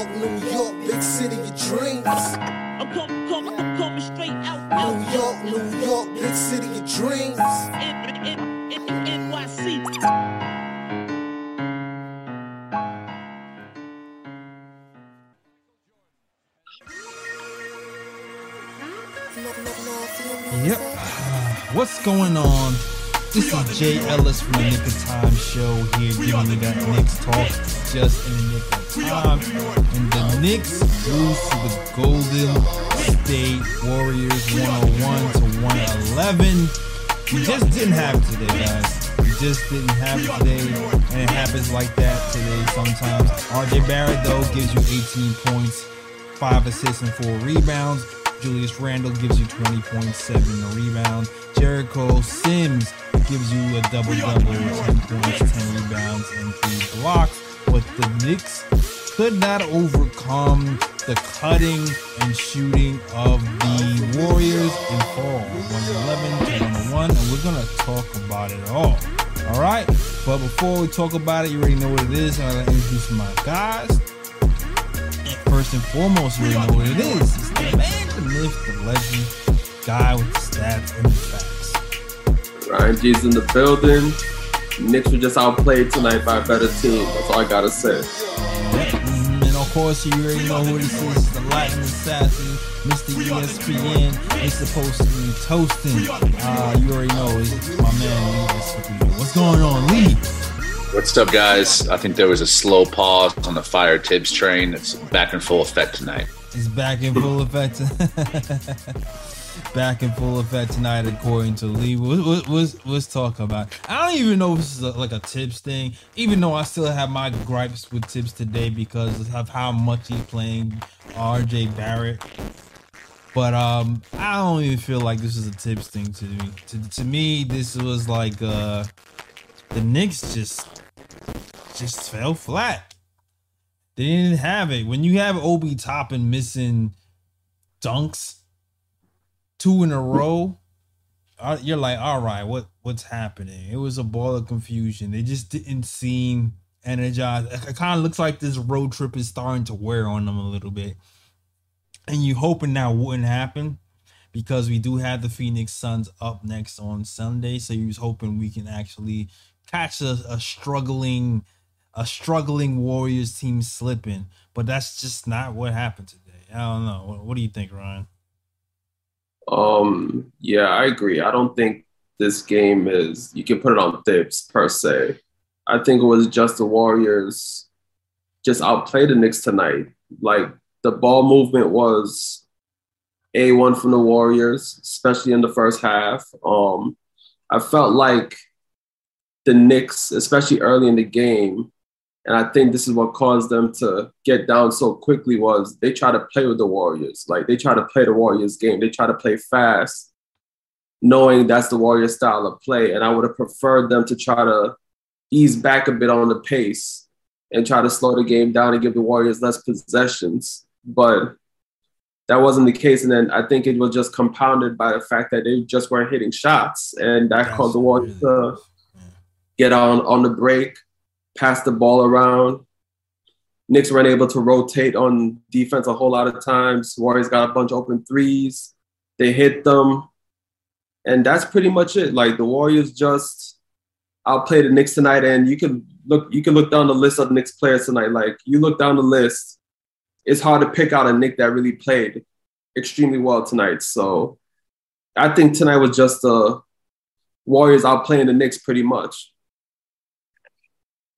York, New York, big city of dreams. I'm coming, coming, I'm coming straight out, out. New York, New York, big city of dreams. N- N- N- NYC. Yep. What's going on? This is Jay Ellis from the Knick of Time show here giving you that Knicks talk just in the nick time. Um, and the Knicks lose to the Golden State Warriors 101 to 111. We just didn't have it today, guys. We just didn't have it today. And it happens like that today sometimes. RJ Barrett, though, gives you 18 points, 5 assists, and 4 rebounds. Julius Randle gives you 20.7 rebounds. Jericho Sims gives you a double double, 10 points, 10 rebounds, and 3 blocks. But the Knicks could not overcome the cutting and shooting of the Warriors and fall 111 to 101. And we're to talk about it all. All right. But before we talk about it, you already know what it is. I'm to introduce my guys. And first and foremost, you already know what it is. It's the man, the myth, the legend, guy with the stats and the facts. Ryan G's in the building. Knicks were just outplayed tonight by a better team. That's all I gotta say. And of course, you already know who this is the Latin assassin, Mr. ESPN. It's supposed to be toasting. Uh, you already know it's my man, What's going on, Lee? What's up, guys? I think there was a slow pause on the fire Thibs train. It's back in full effect tonight. It's back in full effect. back in full effect tonight, according to Lee. What's, let's talk about. I don't even know if this is a, like a Thibs thing, even though I still have my gripes with Thibs today because of how much he's playing RJ Barrett. But um, I don't even feel like this is a Thibs thing to me. To, to me, this was like uh, the Knicks just just fell flat. They didn't have it. When you have Obi Toppin missing dunks two in a row, you're like, all right, what what's happening? It was a ball of confusion. They just didn't seem energized. It kind of looks like this road trip is starting to wear on them a little bit. And you hoping that wouldn't happen because we do have the Phoenix Suns up next on Sunday. So you was hoping we can actually catch a, a struggling a struggling Warriors team slipping, but that's just not what happened today. I don't know. What, what do you think, Ryan? Um, yeah, I agree. I don't think this game is you can put it on Thibs per se. I think it was just the Warriors just outplayed the Knicks tonight. Like the ball movement was A1 from the Warriors, especially in the first half. Um, I felt like the Knicks, especially early in the game, and I think this is what caused them to get down so quickly was they try to play with the Warriors. Like they try to play the Warriors game. They try to play fast, knowing that's the Warriors style of play. And I would have preferred them to try to ease back a bit on the pace and try to slow the game down and give the Warriors less possessions. But that wasn't the case. And then I think it was just compounded by the fact that they just weren't hitting shots. And that That's caused the Warriors really- to get on on the break, pass the ball around. Knicks weren't able to rotate on defense a whole lot of times. Warriors got a bunch of open threes. They hit them. And that's pretty much it. Like the Warriors just outplayed the Knicks tonight. And you can look you can look down the list of Knicks players tonight. Like you look down the list, it's hard to pick out a Nick that really played extremely well tonight. So I think tonight was just the Warriors outplaying the Knicks pretty much.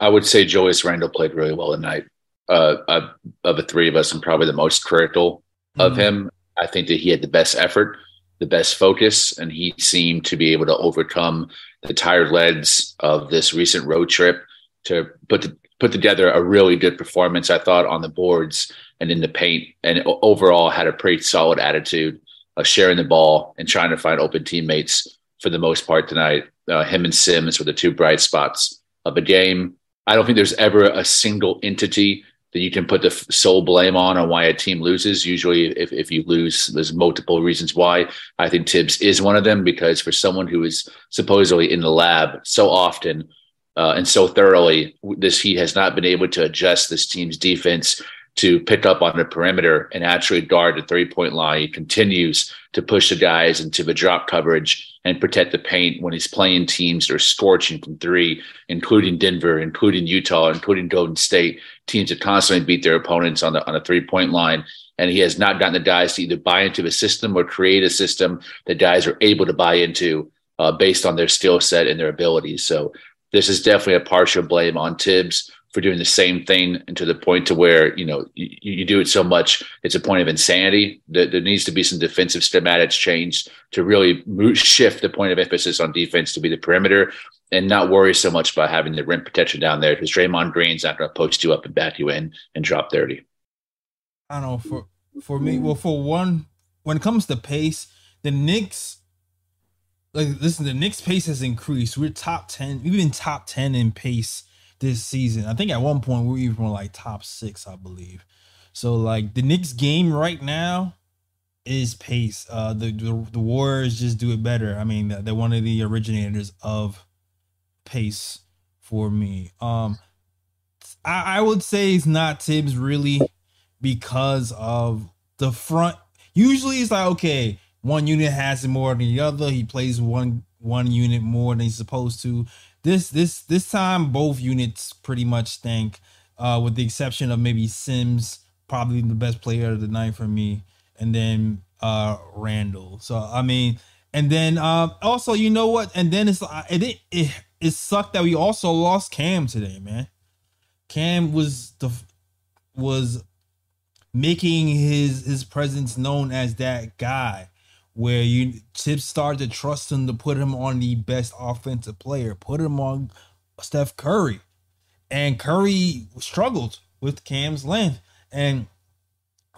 I would say Julius Randle played really well tonight. Uh, of, of the three of us, I'm probably the most critical of Mhm. him. I think that he had the best effort, the best focus, and he seemed to be able to overcome the tired legs of this recent road trip to put the, put together a really good performance. I thought on the boards and in the paint, and overall had a pretty solid attitude of sharing the ball and trying to find open teammates for the most part tonight. Uh, him and Sims were the two bright spots of the game. I don't think there's ever a single entity that you can put the sole blame on on why a team loses. Usually, if, if you lose, there's multiple reasons why. I think Thibs is one of them because for someone who is supposedly in the lab so often uh, and so thoroughly, this he has not been able to adjust this team's defense to pick up on the perimeter and actually guard the three point line. He continues to push the guys into the drop coverage and protect the paint when he's playing teams that are scorching from three, including Denver, including Utah, including Golden State, teams that constantly beat their opponents on the on a three point line. And he has not gotten the guys to either buy into the system or create a system that guys are able to buy into uh, based on their skill set and their abilities. So this is definitely a partial blame on Thibs for doing the same thing and to the point to where you know you, you do it so much it's a point of insanity that there needs to be some defensive schematics changed to really move, shift the point of emphasis on defense to be the perimeter and not worry so much about having the rim protection down there because Draymond Green's not going to post you up and back you in and drop 30. I don't know for for me. Well, for one, when it comes to pace, the Knicks like listen, the Knicks pace has increased. We're top ten. We've been top ten in pace this season. I think at one point we are even like top six, I believe. So like the Knicks game right now is pace. Uh, the the, the Warriors just do it better. I mean, they're one of the originators of pace for me. Um, I, I would say it's not Thibs really because of the front. Usually it's like okay, one unit has it more than the other. He plays one one unit more than he's supposed to. This this this time both units pretty much stink, uh, with the exception of maybe Sims, probably the best player of the night for me, and then uh Randle. So I mean, and then um also you know what? And then it's uh, it it it sucked that we also lost Cam today, man. Cam was the was making his his presence known as that guy where you Thibs started to trust him to put him on the best offensive player, put him on Steph Curry. And Curry struggled with Cam's length. And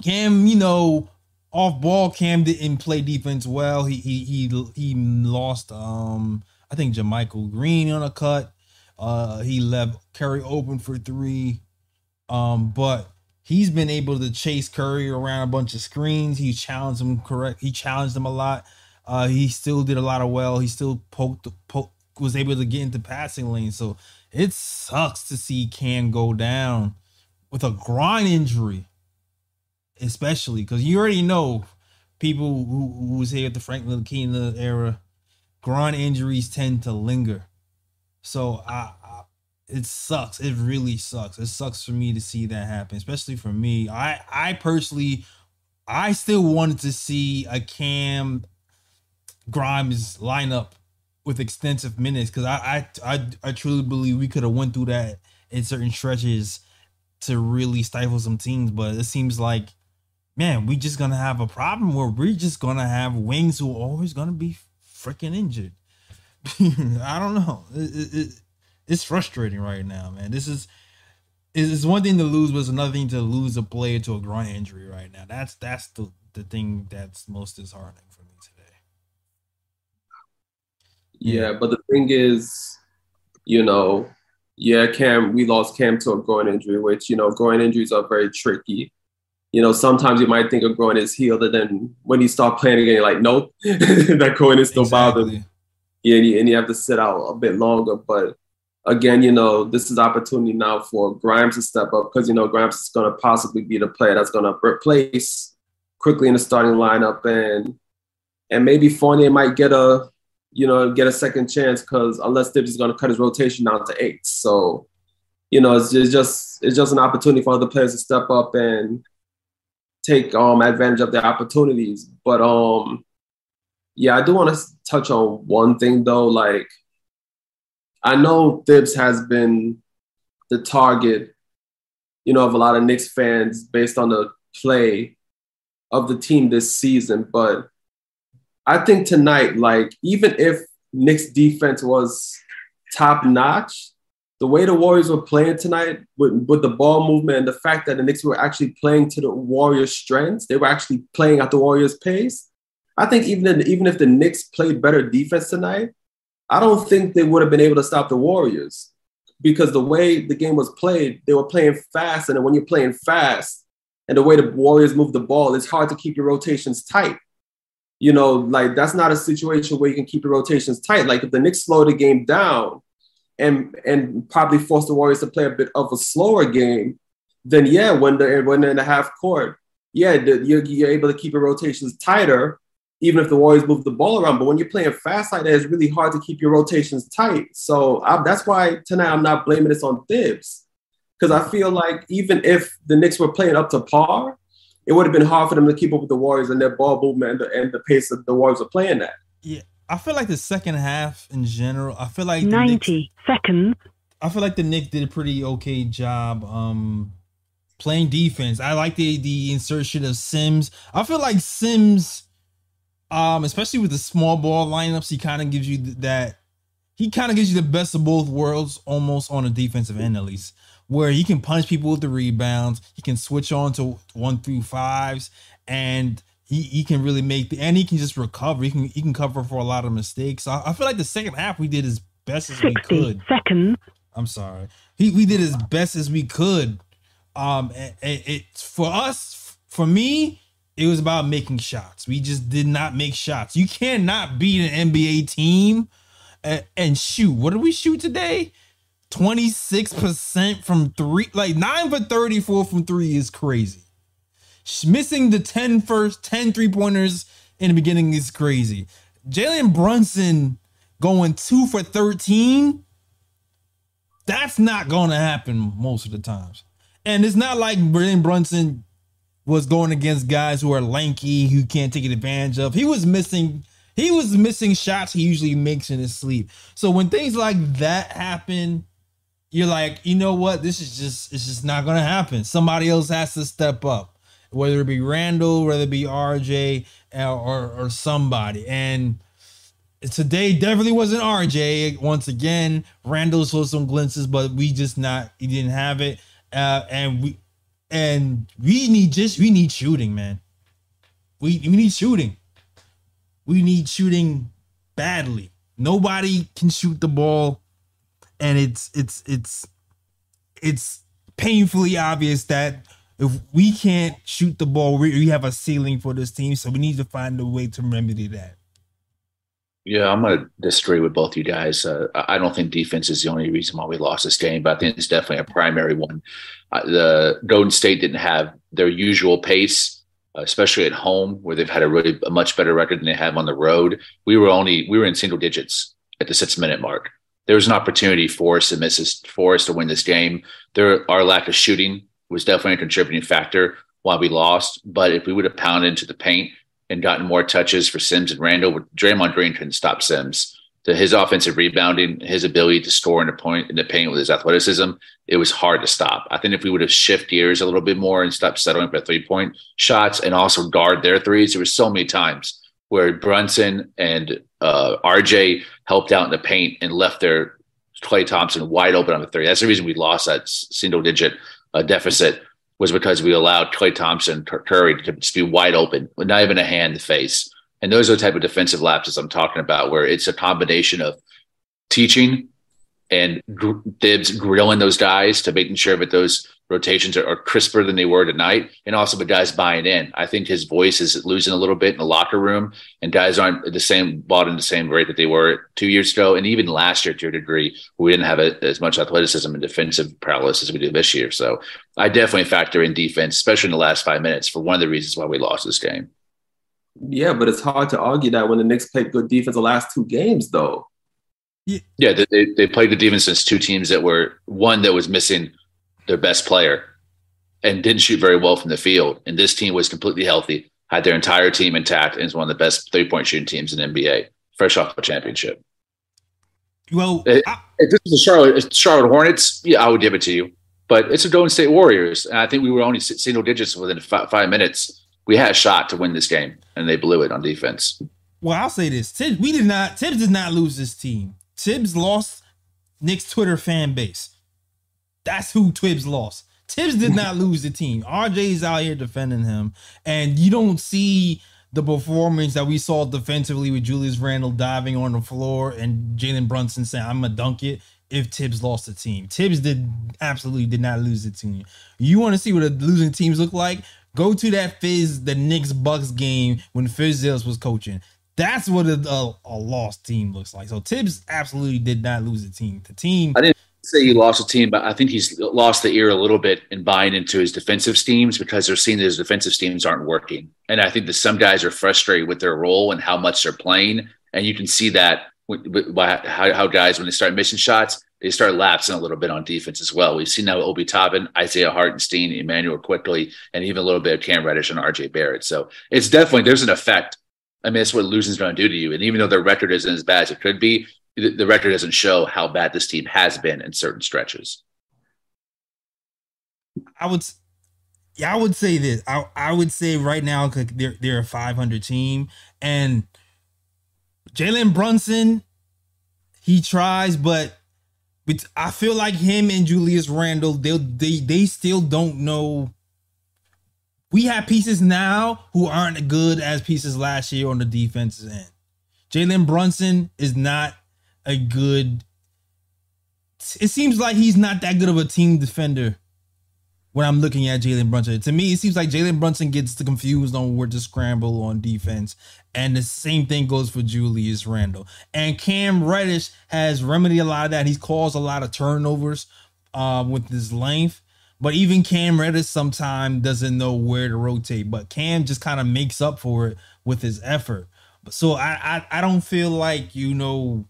Cam, you know, off ball, Cam didn't play defense well. He he he he lost um I think JaMychal Green on a cut. Uh he left Curry open for three. Um, but he's been able to chase Curry around a bunch of screens. He challenged him correct. He challenged him a lot. Uh, he still did a lot of well. He still poked, poke, was able to get into passing lane. So it sucks to see Cam go down with a groin injury, especially because you already know people who, who was here at the Franklin Ntilikina era, groin injuries tend to linger. So I, it sucks. It really sucks. It sucks for me to see that happen, especially for me. I I personally I still wanted to see a Cam Grimes lineup with extensive minutes because I, I I I truly believe we could have went through that in certain stretches to really stifle some teams, but it seems like man, we just gonna have a problem where we're just gonna have wings who are always gonna be freaking injured. I don't know. It, it, it's frustrating right now, man. This is it's one thing to lose, but it's another thing to lose a player to a groin injury right now. That's that's the the thing that's most disheartening for me today. Yeah, but the thing is, you know, yeah, Cam, we lost Cam to a groin injury, which you know, groin injuries are very tricky. You know, sometimes you might think a groin is healed, and then when you start playing again, you're like, nope, that groin is still exactly. bothering. Yeah, and you, and you have to sit out a bit longer, but again, you know, this is opportunity now for Grimes to step up because you know Grimes is going to possibly be the player that's going to replace Quickley in the starting lineup, and and maybe Fournier might get a you know get a second chance because unless Thibs is going to cut his rotation down to eight, so you know it's, it's just it's just an opportunity for other players to step up and take um advantage of their opportunities. But um yeah, I do want to touch on one thing though, like I know Thibs has been the target, you know, of a lot of Knicks fans based on the play of the team this season. But I think tonight, like, even if Knicks defense was top notch, the way the Warriors were playing tonight with, with the ball movement and the fact that the Knicks were actually playing to the Warriors' strengths, they were actually playing at the Warriors' pace. I think even if, even if the Knicks played better defense tonight, I don't think they would have been able to stop the Warriors because the way the game was played, they were playing fast. And when you're playing fast and the way the Warriors move the ball, it's hard to keep your rotations tight. You know, like that's not a situation where you can keep your rotations tight. Like if the Knicks slow the game down and and probably force the Warriors to play a bit of a slower game, then yeah, when they're when they're in the half court, yeah, you're, you're able to keep your rotations tighter, even if the Warriors move the ball around. But when you're playing fast like that, it's really hard to keep your rotations tight. So I, that's why tonight I'm not blaming this on Thibs, because I feel like even if the Knicks were playing up to par, it would have been hard for them to keep up with the Warriors and their ball movement and the, and the pace that the Warriors are playing at. Yeah, I feel like the second half in general. I feel like the Knicks, 90 seconds. I feel like the Knicks did a pretty okay job um playing defense. I like the the insertion of Sims. I feel like Sims, um, especially with the small ball lineups, he kind of gives you th- that. He kind of gives you the best of both worlds, almost on a defensive end at least, where he can punish people with the rebounds. He can switch on to one through fives, and he, he can really make the and he can just recover. He can he can cover for a lot of mistakes. I, I feel like the second half we did as best as we could. seconds. I'm sorry. He we did as best as we could. Um, it, it for us, for me, it was about making shots. We just did not make shots. You cannot beat an NBA team and, and shoot. What did we shoot today? 26% from three, like nine for 34 from three is crazy. Missing the 10 first, 10 three pointers in the beginning is crazy. Jalen Brunson going two for 13 that's not going to happen most of the times. And it's not like Jalen Brunson was going against guys who are lanky, who can't take advantage of. He was missing, he was missing shots he usually makes in his sleep. So when things like that happen, you're like, you know what? This is just, it's just not to happen. Somebody else has to step up, whether it be Randle, whether it be RJ, or, or, somebody. And today definitely wasn't RJ. Once again, Randle showed some glimpses, but we just not he didn't have it. Uh, and we and we need just we need shooting, man. We we need shooting. We need shooting badly. Nobody can shoot the ball, and it's it's it's it's painfully obvious that if we can't shoot the ball, we, we have a ceiling for this team. So we need to find a way to remedy that. Yeah, I'm going to disagree with both you guys. Uh, I don't think defense is the only reason why we lost this game, but I think it's definitely a primary one. Uh, the Golden State didn't have their usual pace, uh, especially at home, where they've had a really a much better record than they have on the road. We were only we were in single digits at the six minute mark. There was an opportunity for us to miss this, for us to win this game. There, our lack of shooting was definitely a contributing factor why we lost. But if we would have pounded into the paint and gotten more touches for Sims and Randle, Draymond Green couldn't stop Sims. His offensive rebounding, his ability to score in the point in the paint with his athleticism, it was hard to stop. I think if we would have shifted gears a little bit more and stopped settling for three point shots and also guard their threes, there was so many times where Brunson and uh, RJ helped out in the paint and left their Klay Thompson wide open on the three. That's the reason we lost that single digit uh, deficit was because we allowed Klay Thompson, Curry to just be wide open not even a hand face. And those are the type of defensive lapses I'm talking about, where it's a combination of teaching and gr- Thibs grilling those guys to making sure that those rotations are, are, crisper than they were tonight, and also the guys buying in. I think his voice is losing a little bit in the locker room, and guys aren't the same bought in the same rate that they were two years ago, and even last year to a degree. We didn't have a, as much athleticism and defensive prowess as we do this year. So I definitely factor in defense, especially in the last five minutes, for one of the reasons why we lost this game. Yeah, but it's hard to argue that when the Knicks played good defense the last two games, though. Yeah, yeah they, they played the defense against two teams that were one that was missing their best player and didn't shoot very well from the field. And this team was completely healthy, had their entire team intact, and is one of the best three point shooting teams in NBA, fresh off a championship. Well, if, I, if this was the Charlotte Charlotte Hornets, yeah, I would give it to you. But it's a Golden State Warriors, and I think we were only single digits within five, five minutes. We had a shot to win this game, and they blew it on defense. Well, I'll say this: Thibs, we did not. Thibs did not lose this team. Thibs lost Knicks Twitter fan base. That's who Thibs lost. Thibs did not lose the team. RJ is out here defending him, and you don't see the performance that we saw defensively with Julius Randle diving on the floor and Jalen Brunson saying, "I'm gonna dunk it." If Thibs lost the team, Thibs did absolutely did not lose the team. You want to see what a losing teams look like? Go to that Fizz the Knicks Bucks game when Fizdale's was coaching. That's what a, a, a, lost team looks like. So Thibs absolutely did not lose the team. The team I didn't say he lost a team, but I think he's lost the ear a little bit in buying into his defensive schemes because they're seeing that his defensive schemes aren't working. And I think that some guys are frustrated with their role and how much they're playing. And you can see that by how, how guys, when they start missing shots, they start lapsing a little bit on defense as well. We've seen now Obi Toppin, Isaiah Hartenstein, Immanuel Quickley, and even a little bit of Cam Reddish and RJ Barrett. So it's definitely, there's an effect. I mean, that's what losing is going to do to you. And even though their record isn't as bad as it could be, the, the record doesn't show how bad this team has been in certain stretches. I would, yeah, I would say this. I I would say right now they're they're a 500 team, and Jalen Brunson, he tries, but I feel like him and Julius Randle, they they they still don't know. We have pieces now who aren't good as pieces last year on the defensive end. Jalen Brunson is not a good. It seems like he's not that good of a team defender when I'm looking at Jalen Brunson. To me, it seems like Jalen Brunson gets confused on where to scramble on defense. And the same thing goes for Julius Randle. And Cam Reddish has remedied a lot of that. He's caused a lot of turnovers uh, with his length. But even Cam Reddish sometimes doesn't know where to rotate. But Cam just kind of makes up for it with his effort. So I, I I don't feel like, you know,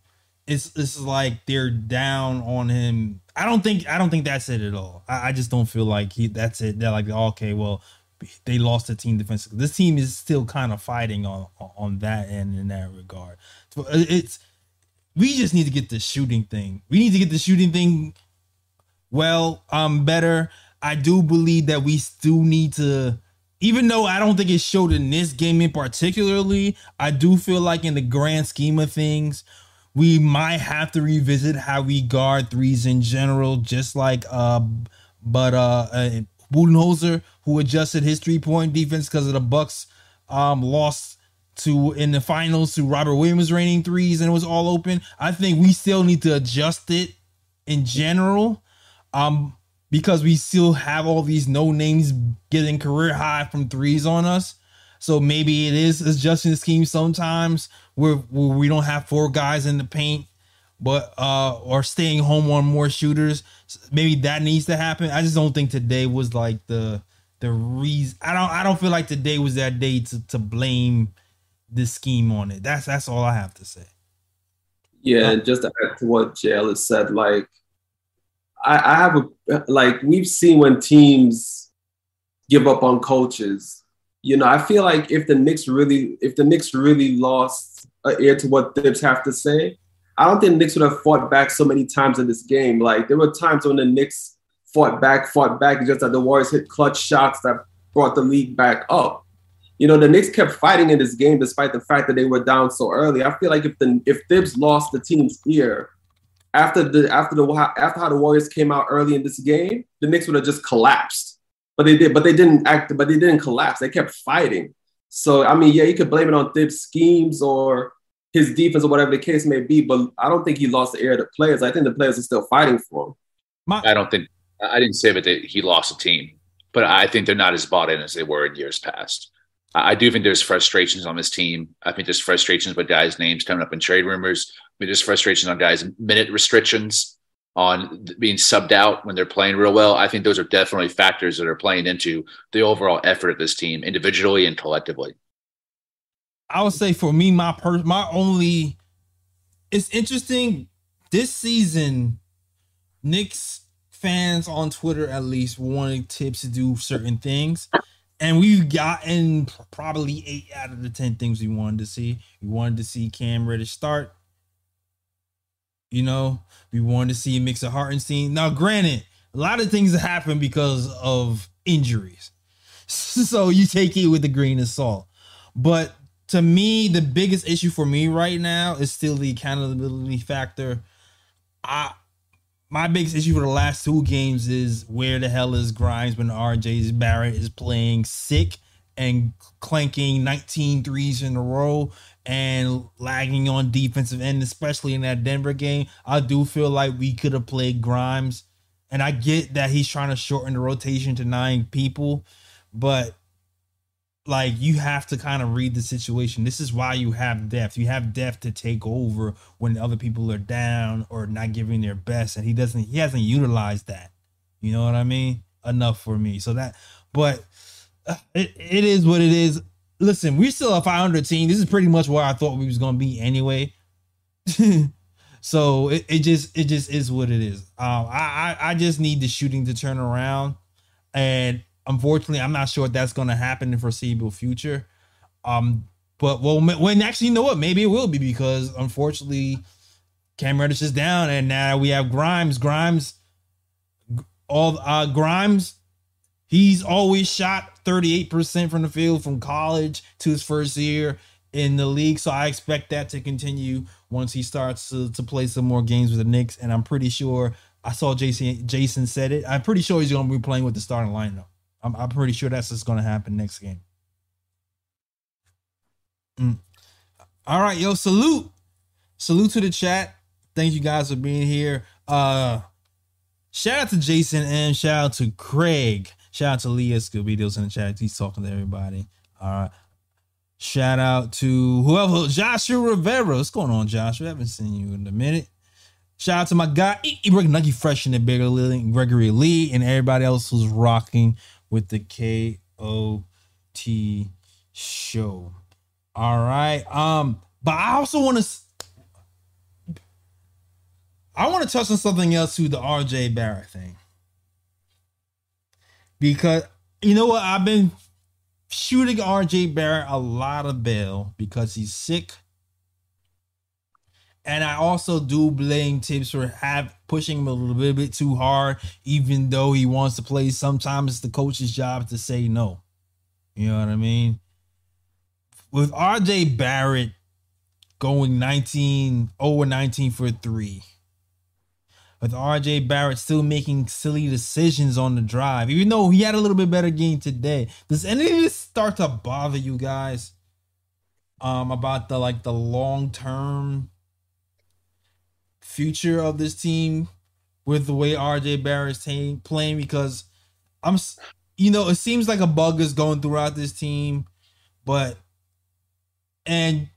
it's it's like they're down on him. I don't think I don't think that's it at all. I, I just don't feel like he that's it. They're like okay, well, they lost the team defense. This team is still kind of fighting on on that end in that regard. So it's we just need to get the shooting thing. We need to get the shooting thing well um better. I do believe that we still need to even though I don't think it showed in this game in particularly, I do feel like in the grand scheme of things, we might have to revisit how we guard threes in general, just like uh, but uh, uh Budenholzer, who adjusted his three point defense because of the Bucks um lost to in the finals to Robert Williams raining threes and it was all open. I think we still need to adjust it in general. Um because we still have all these no names getting career high from threes on us. So maybe it is adjusting the scheme sometimes where, where we don't have four guys in the paint, but uh or staying home on more shooters. Maybe that needs to happen. I just don't think today was like the the reason. I don't I don't feel like today was that day to to blame the scheme on it. That's that's all I have to say. Yeah, and just to add to what JL has said, like I, I have a like we've seen when teams give up on coaches you know, I feel like if the Knicks really, if the Knicks really lost an ear to what Thibs have to say, I don't think Knicks would have fought back so many times in this game. Like there were times when the Knicks fought back, fought back, just that the Warriors hit clutch shots that brought the league back up. You know, the Knicks kept fighting in this game despite the fact that they were down so early. I feel like if the if Thibs lost the team's ear after the after the after how the Warriors came out early in this game, the Knicks would have just collapsed but they did, but they didn't act, but they didn't collapse. They kept fighting. So I mean, yeah, you could blame it on Thibs' schemes or his defense or whatever the case may be, but I don't think he lost the air to players. I think the players are still fighting for him. My- I don't think I didn't say that he lost a team, but I think they're not as bought in as they were in years past. I do think there's frustrations on this team. I think there's frustrations with guys' names coming up in trade rumors. I mean, there's frustrations on guys' minute restrictions on being subbed out when they're playing real well. I think those are definitely factors that are playing into the overall effort of this team individually and collectively. I would say for me, my per my only it's interesting this season, Knicks fans on Twitter at least wanted Thibs to do certain things. And we've gotten probably eight out of the ten things we wanted to see. We wanted to see Cam Reddish start. You know, we wanted to see a mix of Hartenstein. Now, granted, a lot of things happen because of injuries. So you take it with a grain of salt. But to me, the biggest issue for me right now is still the accountability factor. I my biggest issue for the last two games is where the hell is Grimes when RJ Barrett is playing sick and clanking 19 threes in a row and lagging on defensive end, especially in that Denver game. I do feel like we could have played Grimes. And I get that he's trying to shorten the rotation to nine people, but like you have to kind of read the situation. This is why you have depth. You have depth to take over when other people are down or not giving their best, and he doesn't. He hasn't utilized that. You know what I mean? Enough for me. So that, but uh, it, it is what it is. Listen, we're still a 500 team. This is pretty much where I thought we was gonna be anyway. so it, it just it just is what it is. Um, I, I I just need the shooting to turn around, and unfortunately, I'm not sure if that's to happen in foreseeable future. Um, but well, when actually, you know what? Maybe it will be because unfortunately, Cam Reddish is down, and now we have Grimes. Grimes, all uh, Grimes, he's always shot 38% from the field from college to his first year in the league. So I expect that to continue once he starts to, to play some more games with the Knicks. And I'm pretty sure I saw Jason Jason said it. I'm pretty sure he's going to be playing with the starting lineup. I'm, I'm pretty sure that's what's going to happen next game. Mm. All right, yo, salute. Salute to the chat. Thank you guys for being here. Uh shout out to Jason and shout out to Craig. Shout out to Lee Escobedo's in the chat. He's talking to everybody. All right. Shout out to whoever Joshua Rivera. What's going on, Joshua? I haven't seen you in a minute. Shout out to my guy, Ibrahim Nuggy Fresh in the Gregory Lee, and everybody else who's rocking with the KOT show. All right. Um, but I also want to I want to touch on something else to the RJ Barrett thing. Because you know what? I've been shooting RJ Barrett a lot of bail because he's sick and I also do blame Thibs for have pushing him a little bit too hard, even though he wants to play. Sometimes it's the coach's job to say no. You know what I mean? With RJ Barrett going 19 over 19 for three. With RJ Barrett still making silly decisions on the drive, even though he had a little bit better game today. Does any of this start to bother you guys? Um, about the like the long term future of this team with the way RJ Barrett's t- playing because I'm, you know, it seems like a bug is going throughout this team, but and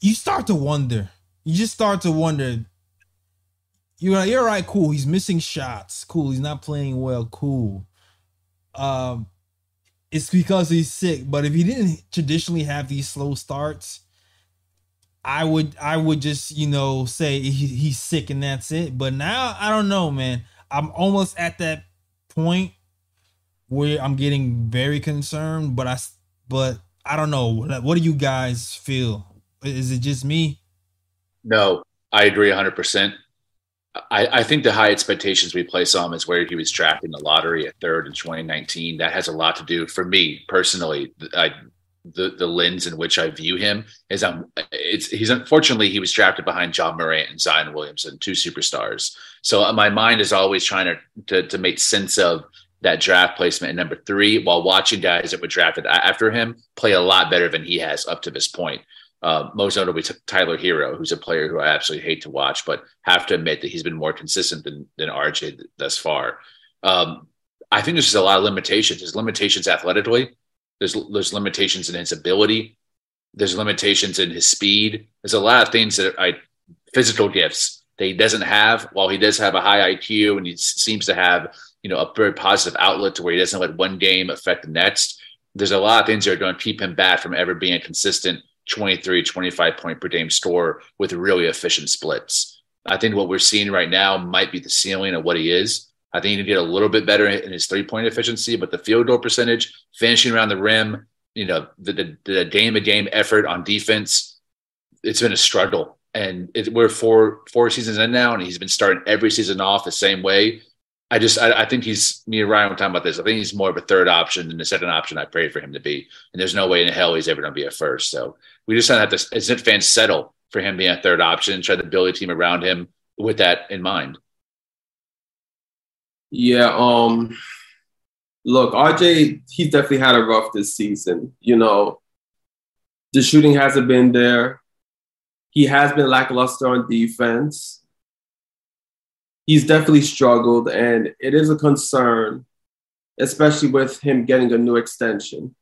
you start to wonder. You just start to wonder. You're like, you're right, cool. He's missing shots. Cool. He's not playing well. Cool. Um, it's because he's sick. But if he didn't traditionally have these slow starts, I would I would just you know say he, he's sick and that's it. But now I don't know, man. I'm almost at that point where I'm getting very concerned. But I but I don't know. What do you guys feel? Is it just me? No, I agree 100. I, I think the high expectations we place on him is where he was drafted in the lottery at third in 2019. That has a lot to do for me personally. I the the lens in which I view him is I'm it's he's unfortunately he was drafted behind Ja Morant and Zion Williamson, two superstars. So uh, my mind is always trying to to, to make sense of that draft placement at number three while watching guys that were drafted after him play a lot better than he has up to this point. Uh, most notably Tyler Herro, who's a player who I absolutely hate to watch, but have to admit that he's been more consistent than than RJ thus far. Um, I think there's just a lot of limitations. There's limitations athletically, there's there's limitations in his ability. There's limitations in his speed. There's a lot of things that I physical gifts that he doesn't have. While he does have a high IQ and he seems to have you know a very positive outlet to where he doesn't let one game affect the next. There's a lot of things that are going to keep him back from ever being consistent 23, 25 point per game score with really efficient splits. I think what we're seeing right now might be the ceiling of what he is. I think he can get a little bit better in his three point efficiency, but the field goal percentage, finishing around the rim, you know, the, the, the game to game effort on defense, it's been a struggle. And it, we're four four seasons in now, and he's been starting every season off the same way. I just I, I, think he's me and Ryan were talking about this. I think he's more of a third option than the second option I prayed for him to be. And there's no way in hell he's ever going to be a first. So we just kind of have to as fans settle for him being a third option, and try to build a team around him with that in mind. Yeah, um look, RJ, he's definitely had a rough this season. You know, the shooting hasn't been there. He has been lackluster on defense. He's definitely struggled, and it is a concern, especially with him getting a new extension.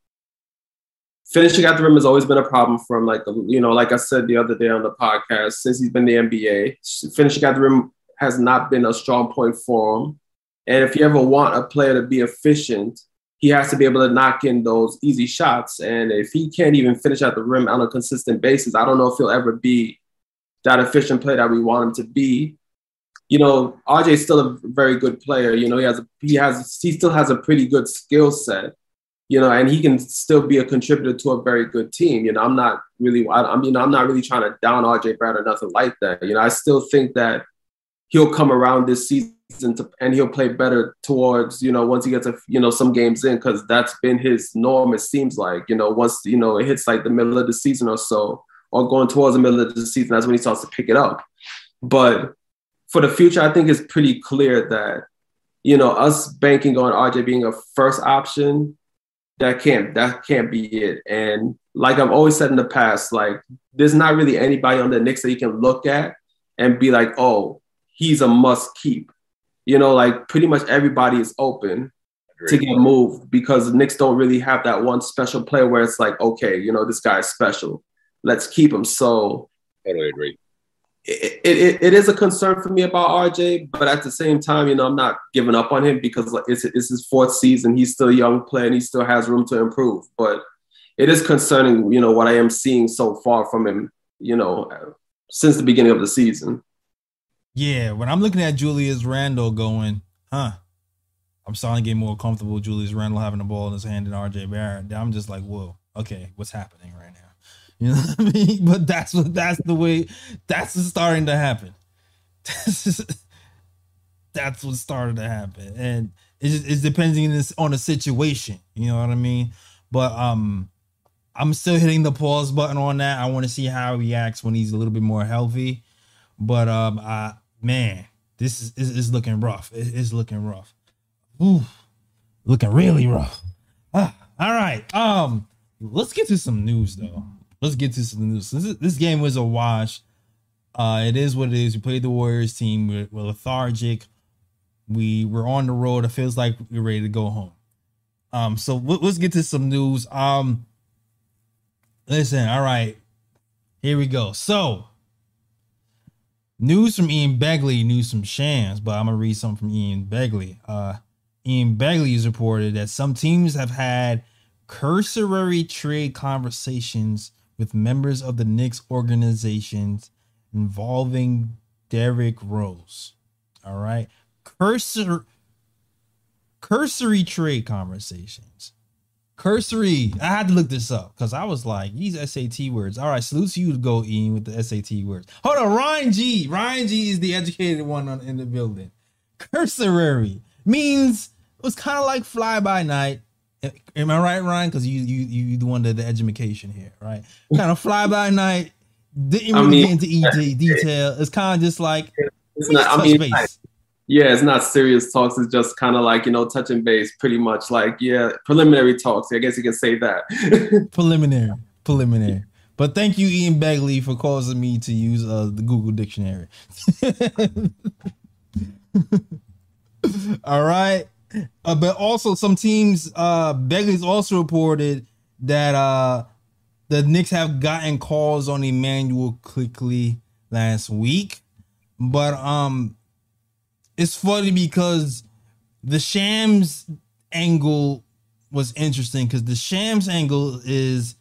finishing at the rim has always been a problem for him. Like you know, like I said the other day on the podcast, since he's been the NBA, finishing at the rim has not been a strong point for him. And if you ever want a player to be efficient, he has to be able to knock in those easy shots. And if he can't even finish at the rim on a consistent basis, I don't know if he'll ever be that efficient player that we want him to be. You know, RJ is still a very good player. You know, he has he has he still has a pretty good skill set you know, and he can still be a contributor to a very good team. You know, I'm not really, I, I mean, I'm not really trying to down RJ Barrett or nothing like that. You know, I still think that he'll come around this season to, and he'll play better towards, you know, once he gets a, you know, some games in, because that's been his norm. It seems like, you know, once you know it hits like the middle of the season or so, or going towards the middle of the season, that's when he starts to pick it up. But for the future, I think it's pretty clear that, you know, us banking on RJ being a first option that can't that can't be it. And like I've always said in the past, like there's not really anybody on the Knicks that you can look at and be like, oh, he's a must keep. You know, like pretty much everybody is open to get moved because the Knicks don't really have that one special player where it's like, okay, you know, this guy's special. Let's keep him. So totally agree it, it, it is a concern for me about RJ, but at the same time, you know, I'm not giving up on him because it's, it's his fourth season. He's still a young player and he still has room to improve. But it is concerning, you know, what I am seeing so far from him, you know, since the beginning of the season. Yeah, when I'm looking at Julius Randle going, huh, I'm starting to get more comfortable. Julius Randle having the ball in his hand and RJ Barrett. I'm just like, whoa, okay, what's happening right now? You know what I mean? But that's what that's the way that's starting to happen. that's what's starting to happen. And it's, it's depending on the situation. You know what I mean? But um I'm still hitting the pause button on that. I want to see how he acts when he's a little bit more healthy. But um I man, this is is, looking rough. It, it's looking rough. Ooh, looking really rough. Ah, all right. Um, let's get to some news though let's get to some news. This, this game was a wash. Uh, it is what it is. We played the Warriors team. We're, we're lethargic. We were on the road. It feels like we're ready to go home. Um, so let's get to some news. Um, listen, all right, here we go. So, news from Ian Begley, news from Shams, but I'm gonna read something from Ian Begley. Uh, Ian Begley has reported that some teams have had cursory trade conversations with members of the Knicks organizations involving Derrick Rose. All right. Cursor cursory trade conversations. Cursory. I had to look this up because I was like, these SAT words. All right, salute to you to go in with the SAT words. Hold on, Ryan G. Ryan G is the educated one on, in the building. Cursory means it was kind of like fly by night Am I right, Ryan? Because you you you the one that the education here, right? Kind of fly by night. Didn't really I mean, get into EJ detail. It's kind of just like it's not. I mean, base. yeah, it's not serious talks. It's just kind of like you know touching base, pretty much like yeah, preliminary talks. I guess you can say that. preliminary, preliminary. But thank you, Ian Begley, for causing me to use uh, the Google Dictionary. All right. Uh, but also some teams, uh, Begley's also reported that uh, the Knicks have gotten calls on Immanuel Quickley last week. But um, it's funny because the Shams angle was interesting because the Shams angle is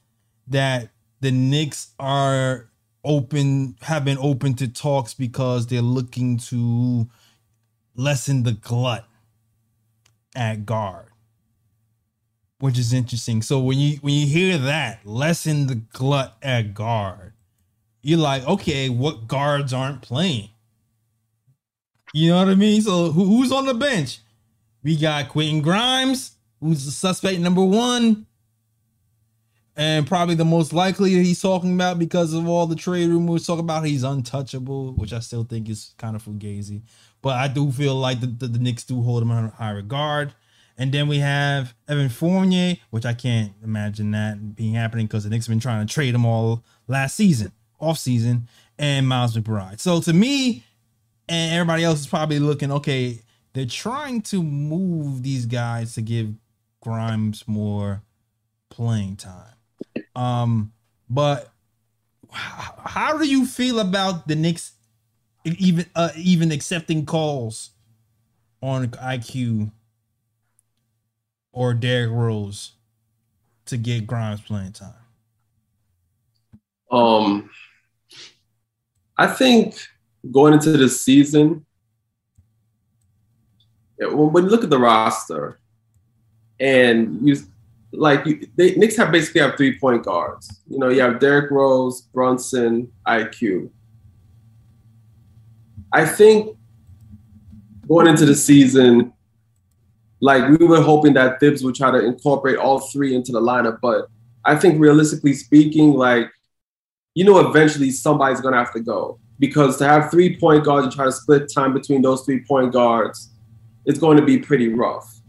that the Knicks are open, have been open to talks because they're looking to lessen the glut at guard, which is interesting. So when you when you hear that, lessen the glut at guard, you're like, okay, what guards aren't playing? You know what I mean? So who, who's on the bench? We got Quentin Grimes, who's the suspect number one, and probably the most likely he's talking about because of all the trade rumors talk about he's untouchable, which I still think is kind of fugazi. But I do feel like the, the, the Knicks do hold him in high regard. And then we have Evan Fournier, which I can't imagine that being happening because the Knicks have been trying to trade him all last season, off season, and Miles McBride. So to me, and everybody else is probably looking, okay, they're trying to move these guys to give Grimes more playing time. Um, but how do you feel about the Knicks even uh, even accepting calls on IQ or Derrick Rose to get Grimes playing time? Um, I think going into this season, when you look at the roster, and you like you, they, Knicks have basically have three point guards. You know, you have Derrick Rose, Brunson, IQ. I think going into the season, like we were hoping that Thibs would try to incorporate all three into the lineup, but I think realistically speaking, like you know, eventually somebody's gonna have to go because to have three point guards and try to split time between those three point guards, it's going to be pretty rough.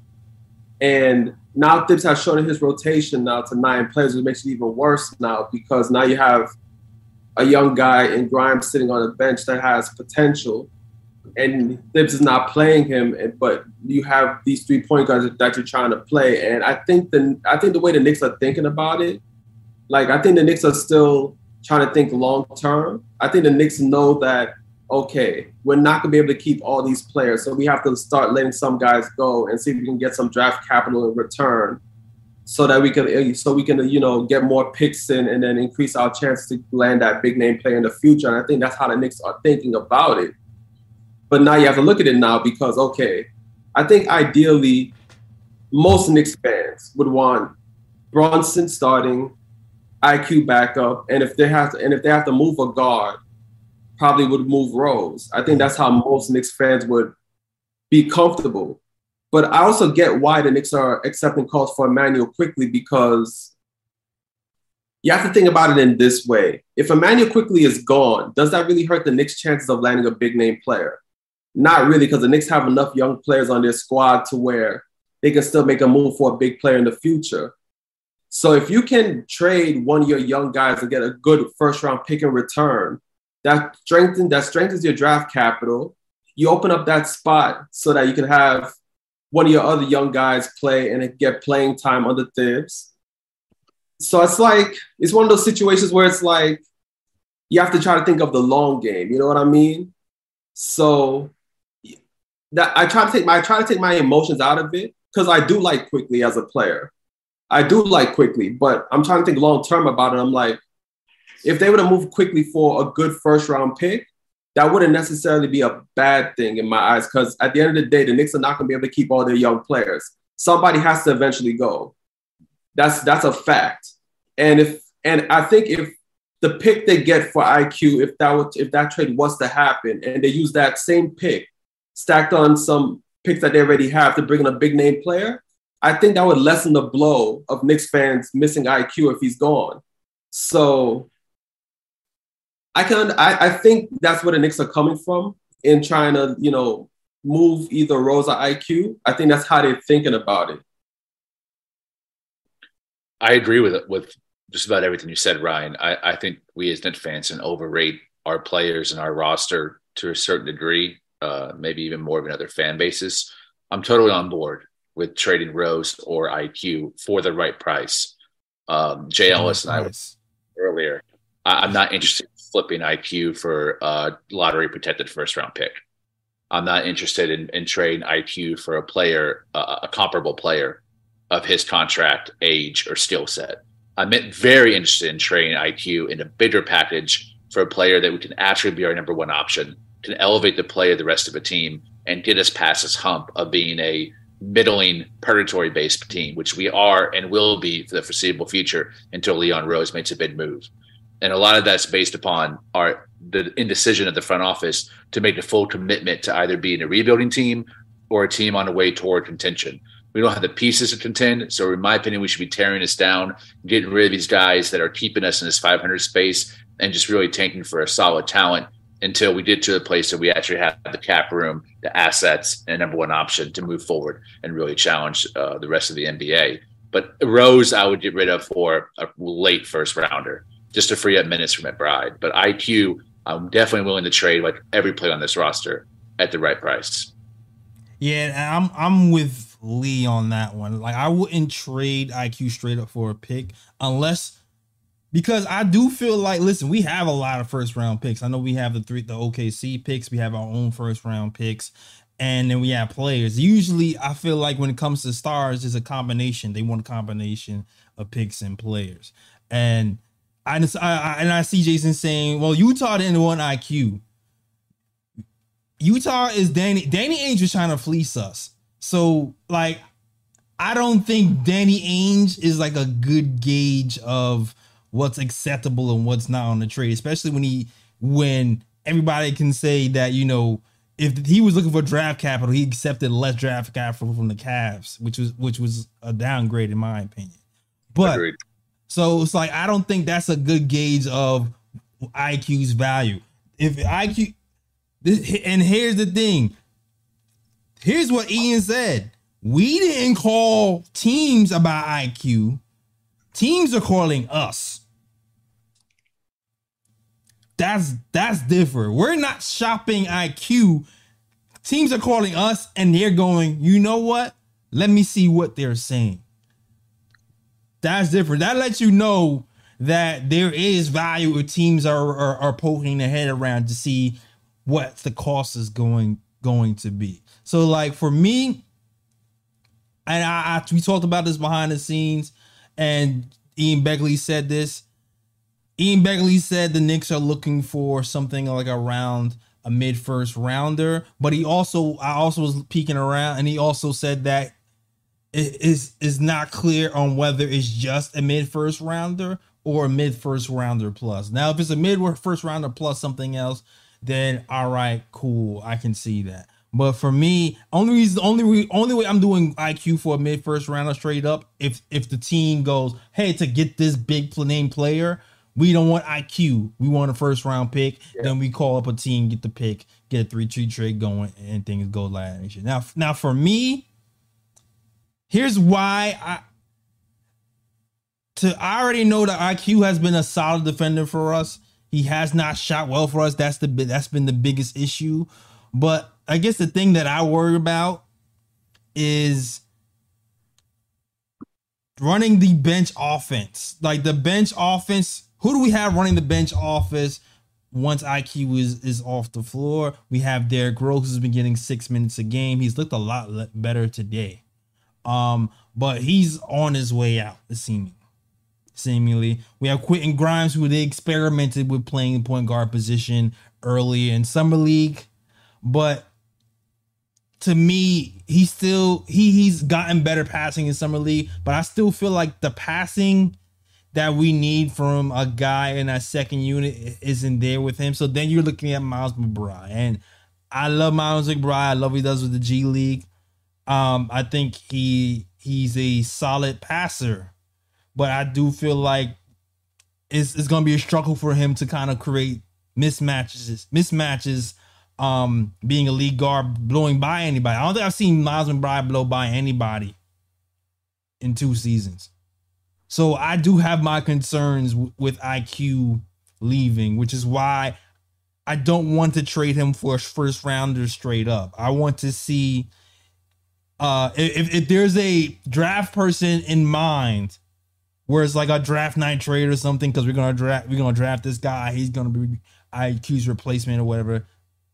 And now Thibs has shown in his rotation now to nine players, which makes it even worse now because now you have a young guy in Grimes sitting on a bench that has potential, and Thibs is not playing him, but you have these three point guards that you're trying to play. And I think the I think the way the Knicks are thinking about it, like I think the Knicks are still trying to think long term. I think the Knicks know that okay, we're not gonna be able to keep all these players, so we have to start letting some guys go and see if we can get some draft capital in return, so that we can eh, so we can you know get more picks in and then increase our chance to land that big name player in the future. And I think that's how the Knicks are thinking about it. But now you have to look at it now because okay, I think ideally most Knicks fans would want Brunson starting, IQ backup, and if they have to and if they have to move a guard, probably would move Rose. I think hmm. that's how most Knicks fans would be comfortable. But I also get why the Knicks are accepting calls for Immanuel Quickley because you have to think about it in this way. If Immanuel Quickley is gone, does that really hurt the Knicks' chances of landing a big name player? Not really, because the Knicks have enough young players on their squad to where they can still make a move for a big player in the future. So if you can trade one of your young guys and get a good first round pick in return, that strengthens that strengthens your draft capital. You open up that spot so that you can have one of your other young guys play and get playing time under Thibs. So it's like it's one of those situations where it's like you have to try to think of the long game. You know what I mean? So that I try to take my I try to take my emotions out of it because I do like Quickley as a player. I do like Quickley, but I'm trying to think long term about it. I'm like, if they would have moved Quickley for a good first round pick, that wouldn't necessarily be a bad thing in my eyes. Because at the end of the day, the Knicks are not going to be able to keep all their young players. Somebody has to eventually go. That's that's a fact. And if and I think if the pick they get for IQ, if that would, if that trade was to happen, and they use that same pick stacked on some picks that they already have to bring in a big name player, I think that would lessen the blow of Knicks fans missing IQ if he's gone. So I can I, I think that's where the Knicks are coming from in trying to, you know, move either Rose or IQ. I think that's how they're thinking about it. I agree with it with just about everything you said, Ryan. I, I think we as Knicks fans can overrate our players and our roster to a certain degree, uh, maybe even more than other fan bases. I'm totally on board with trading Rose or IQ for the right price. Um, Jay Ellis and I was earlier. I, am not interested in flipping IQ for a lottery protected first round pick. I'm not interested in, in trading IQ for a player, uh, a comparable player of his contract, age, or skill set. I'm very interested in trading IQ in a bigger package for a player that we can actually be our number one option, can elevate the play of the rest of the team, and get us past this hump of being a middling predatory based team, which we are and will be for the foreseeable future until Leon Rose makes a big move. And a lot of that's based upon our the indecision of the front office to make the full commitment to either being a rebuilding team or a team on the way toward contention. We don't have the pieces to contend. So, in my opinion, we should be tearing us down, getting rid of these guys that are keeping us in this 500 space, and just really tanking for a solid talent until we get to a place that we actually have the cap room, the assets, and number one option to move forward and really challenge uh, the rest of the NBA. But Rose, I would get rid of for a late first rounder just to free up minutes from McBride. But IQ, I'm definitely willing to trade like every player on this roster at the right price. Yeah, I'm I'm with Lee on that one. Like I wouldn't trade IQ straight up for a pick unless because I do feel like listen, we have a lot of first round picks. I know we have the three the OKC picks, we have our own first round picks, and then we have players. Usually, I feel like when it comes to stars, it's a combination. They want a combination of picks and players, and I, I and I see Jason saying, "Well, Utah didn't want IQ." Utah is Danny. Danny Ainge was trying to fleece us. So, like, I don't think Danny Ainge is like a good gauge of what's acceptable and what's not on the trade, especially when he when everybody can say that you know if he was looking for draft capital, he accepted less draft capital from the Cavs, which was which was a downgrade in my opinion. But Agreed. So it's like I don't think that's a good gauge of IQ's value. If IQ, this, and here's the thing. Here's what Ian said. We didn't call teams about IQ. Teams are calling us. That's that's different. We're not shopping IQ. Teams are calling us and they're going, you know what? Let me see what they're saying. That's different. That lets you know that there is value if teams are, are are poking their head around to see what the cost is going going to be. So like for me, and I, I we talked about this behind the scenes, and Ian Begley said this. Ian Begley said the Knicks are looking for something like around a mid first rounder, but he also I also was peeking around, and he also said that is is not clear on whether it's just a mid first rounder or a mid first rounder plus. Now, if it's a mid first rounder plus something else, then all right, cool, I can see that. But for me, only reason, only re, only way I'm doing IQ for a mid first rounder straight up, if if the team goes, hey, to get this big name player, we don't want IQ, we want a first round pick. Then we call up a team, get the pick, get a three tree trade going, and things go like that. Now, now for me, here's why I to I already know that IQ has been a solid defender for us. He has not shot well for us. That's the that's been the biggest issue. But I guess the thing that I worry about is running the bench offense. Like the bench offense, who do we have running the bench office once IQ is is off the floor? We have Derrick Rose who's been getting six minutes a game. He's looked a lot better today. Um, but he's on his way out, seeming seemingly. We have Quentin Grimes, who they experimented with playing point guard position early in summer league, but to me, he still he he's gotten better passing in summer league, but I still feel like the passing that we need from a guy in that second unit isn't there with him. So then you're looking at Miles McBride, and I love Miles McBride. I love what he does with the G League. Um, I think he he's a solid passer, but I do feel like it's it's gonna be a struggle for him to kind of create mismatches, mismatches. Um, being a lead guard, blowing by anybody. I don't think I've seen Miles McBride blow by anybody in two seasons. So I do have my concerns w- with IQ leaving, which is why I don't want to trade him for a first rounder straight up. I want to see uh if, if there's a draft person in mind where it's like a draft night trade or something because we're gonna draft we're gonna draft this guy he's gonna be IQ's replacement or whatever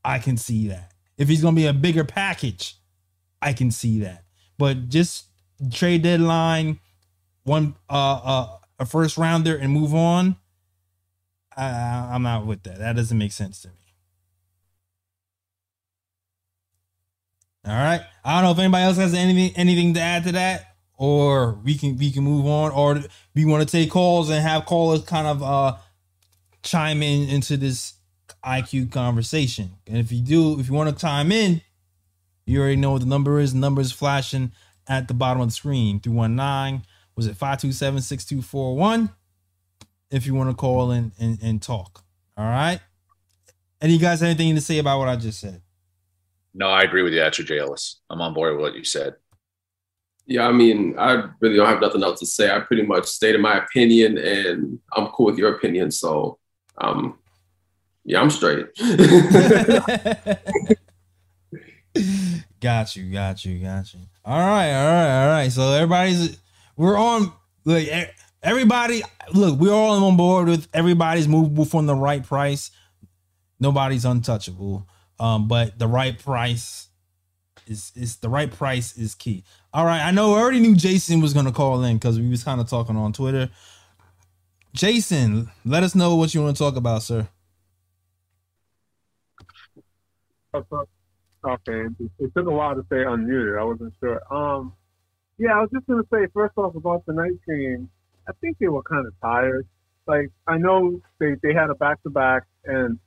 I can see that. If he's gonna be a bigger package I can see that. But just trade deadline one uh uh a first rounder and move on I, I'm not with that. That doesn't make sense to me All right. I don't know if anybody else has anything anything to add to that, or we can we can move on, or we want to take calls and have callers kind of uh chime in into this IQ conversation. And if you do, if you want to chime in, you already know what the number is. The number is flashing at the bottom of the screen. 319 was it 527 6241? If you want to call in and, and talk. All right. Any guys have anything to say about what I just said? No, I agree with you, actually, Jay Ellis. I'm on board with what you said. Yeah, I mean, I really don't have nothing else to say. I pretty much stated my opinion, and I'm cool with your opinion. So, um, yeah, I'm straight. got you, got you, got you. All right, all right, all right. So everybody's we're on like Everybody, look, we're all on board with everybody's movable from the right price. Nobody's untouchable. Um, but the right price is is the right price is key. All right, I know I already knew Jason was gonna call in because we was kind of talking on Twitter. Jason, let us know what you want to talk about, sir. Okay, it took a while to stay unmuted. I wasn't sure. Um, yeah, I was just gonna say first off about the night game. I think they were kind of tired. Like I know they they had a back to back and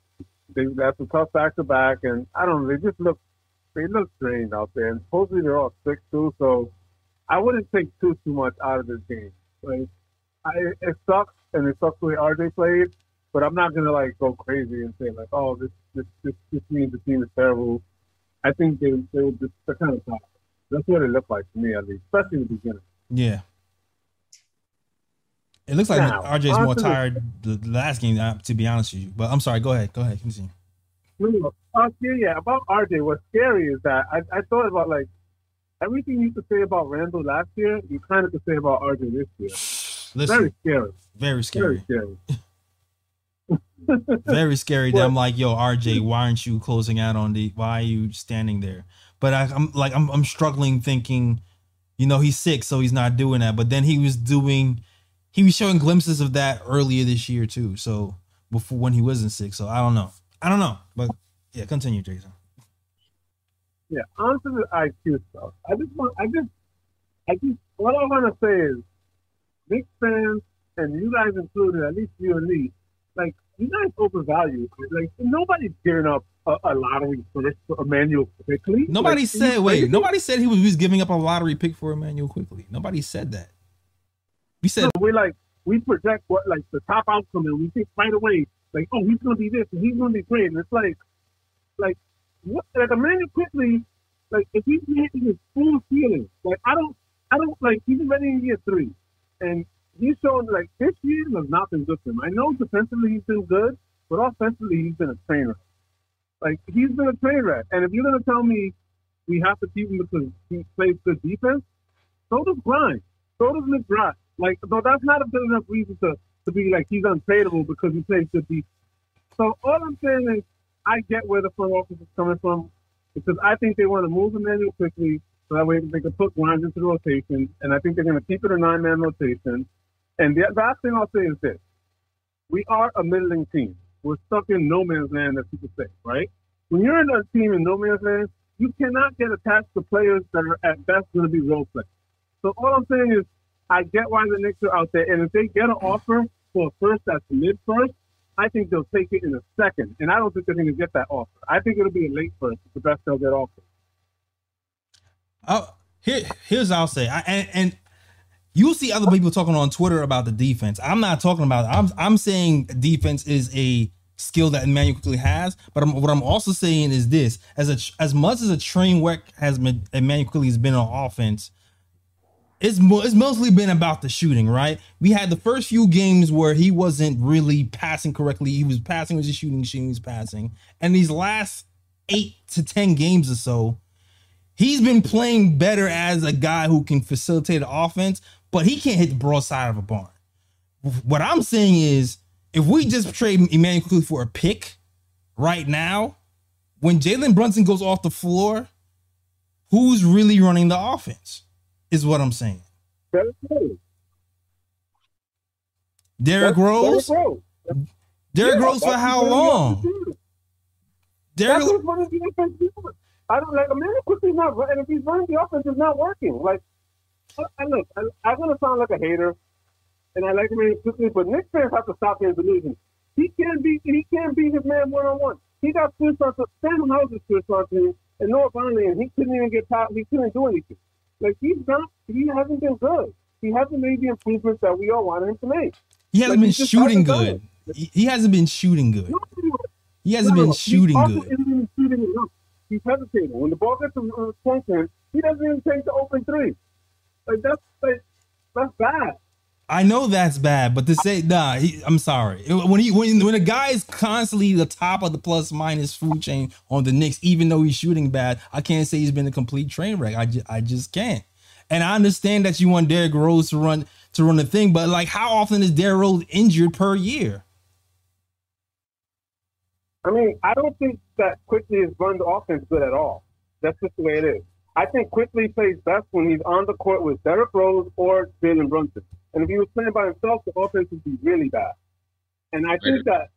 they that's a tough back to back, and I don't know. They just look they look drained out there, and supposedly they're all sick too. So I wouldn't take too too much out of this game. Like I, it sucks, and it sucks the way RJ played. But I'm not gonna like go crazy and say like, oh, this this this, this means the team is terrible. I think they they were just they're kind of tired. That's what it looked like to me, at least, especially in the beginning. Yeah. It looks like Now, RJ is more tired the last game, uh, to be honest with you. But I'm sorry. Go ahead. Go ahead. Continue. No. Uh, yeah, yeah. About RJ, what's scary is that I, I thought about like everything you could say about Randle last year, you kind of could say about RJ this year. Listen, Very scary. very scary. Very scary. scary. very scary that I'm like, yo, RJ, why aren't you closing out on the? Why are you standing there? But I, I'm like, I'm, I'm struggling thinking, you know, he's sick, so he's not doing that. But then he was doing, he was showing glimpses of that earlier this year too. So before when he wasn't sick, so I don't know, I don't know. But yeah, continue, Jason. Yeah, on to the IQ stuff. I just want, I just, I just, what I want to say is, Knicks fans and you guys included, at least you and me, like you guys overvalue. Like nobody's giving up a, a lottery first for Immanuel Quickley. Nobody Like, said, wait, nobody said he was, he was giving up a lottery pick for Immanuel Quickley. Nobody said that. We said, we like we project what like the top outcome and we think right away like oh he's gonna be this and he's gonna be great and it's like like what like Immanuel Quickley like if he's hitting his full ceiling like I don't I don't like he's already in year three and he's shown like this year has not been good for him. I know defensively he's been good, but offensively he's been a train wreck. Like he's been a train wreck. And if you're gonna tell me we have to keep him because he plays good defense, so does Grimes. So does McGrath. Like, no, that's not a good enough reason to, to be like he's untradeable because he plays good defense. So all I'm saying is, I get where the front office is coming from because I think they want to move Immanuel Quickley so that way they can put Grimes into the rotation, and I think they're going to keep it a nine-man rotation. And the last thing I'll say is this: we are a middling team. We're stuck in no man's land, as people say, right? When you're in a team in no man's land, you cannot get attached to players that are at best going to be role players. So all I'm saying is, I get why the Knicks are out there, and if they get an offer for a first that's mid first, I think they'll take it in a second. And I don't think they're going to get that offer. I think it'll be a late first. The best they'll get offered. Oh, here, here's what I'll say. I, and, and you'll see other people talking on Twitter about the defense. I'm not talking about. I'm I'm saying defense is a skill that Immanuel Quickley has. But I'm, what I'm also saying is this: as a as much as a train wreck has been, Immanuel Quickley has been on offense. It's, mo- it's mostly been about the shooting, right? We had the first few games where he wasn't really passing correctly. He was passing, was just shooting, shooting, was passing. And these last eight to ten games or so, he's been playing better as a guy who can facilitate the offense, but he can't hit the broadside of a barn. What I'm saying is, if we just trade Immanuel Quickley for a pick right now, when Jalen Brunson goes off the floor, who's really running the offense? Is what I'm saying. Derrick Rose. Derrick Rose. Derrick Yeah, Rose for how running long? Derrick. That's who's running the offense too. I don't like Immanuel Quickley not run- and if he's running the offense, is not working. Like, I, look, I, I'm gonna sound like a hater, and I like Immanuel Quickley, but Knicks fans have to stop their delusions. He can't beat, he can't beat his man one on one. He got switched on to Sam Hauser's switched on to him, and Noah Vonleh, and he couldn't even get top. He couldn't do anything. Like he's not, he hasn't been good. He hasn't made the improvements that we all wanted him to make. He hasn't Like, been he shooting hasn't good. He he hasn't been shooting good. He hasn't no, been shooting good. Even shooting. He's hesitating. When the ball gets to uh, point to him, he doesn't even take the open three. Like that's like that's bad. I know that's bad, but to say nah, he, I'm sorry. When he when when a guy is constantly the top of the plus minus food chain on the Knicks, even though he's shooting bad, I can't say he's been a complete train wreck. I just I just can't. And I understand that you want Derrick Rose to run to run the thing. But like, how often is Derrick Rose injured per year? I mean, I don't think that Quickley is run the offense good at all. That's just the way it is. I think Quickley plays best when he's on the court with Derrick Rose or Jalen Brunson. And if he was playing by himself, the offense would be really bad. And I think that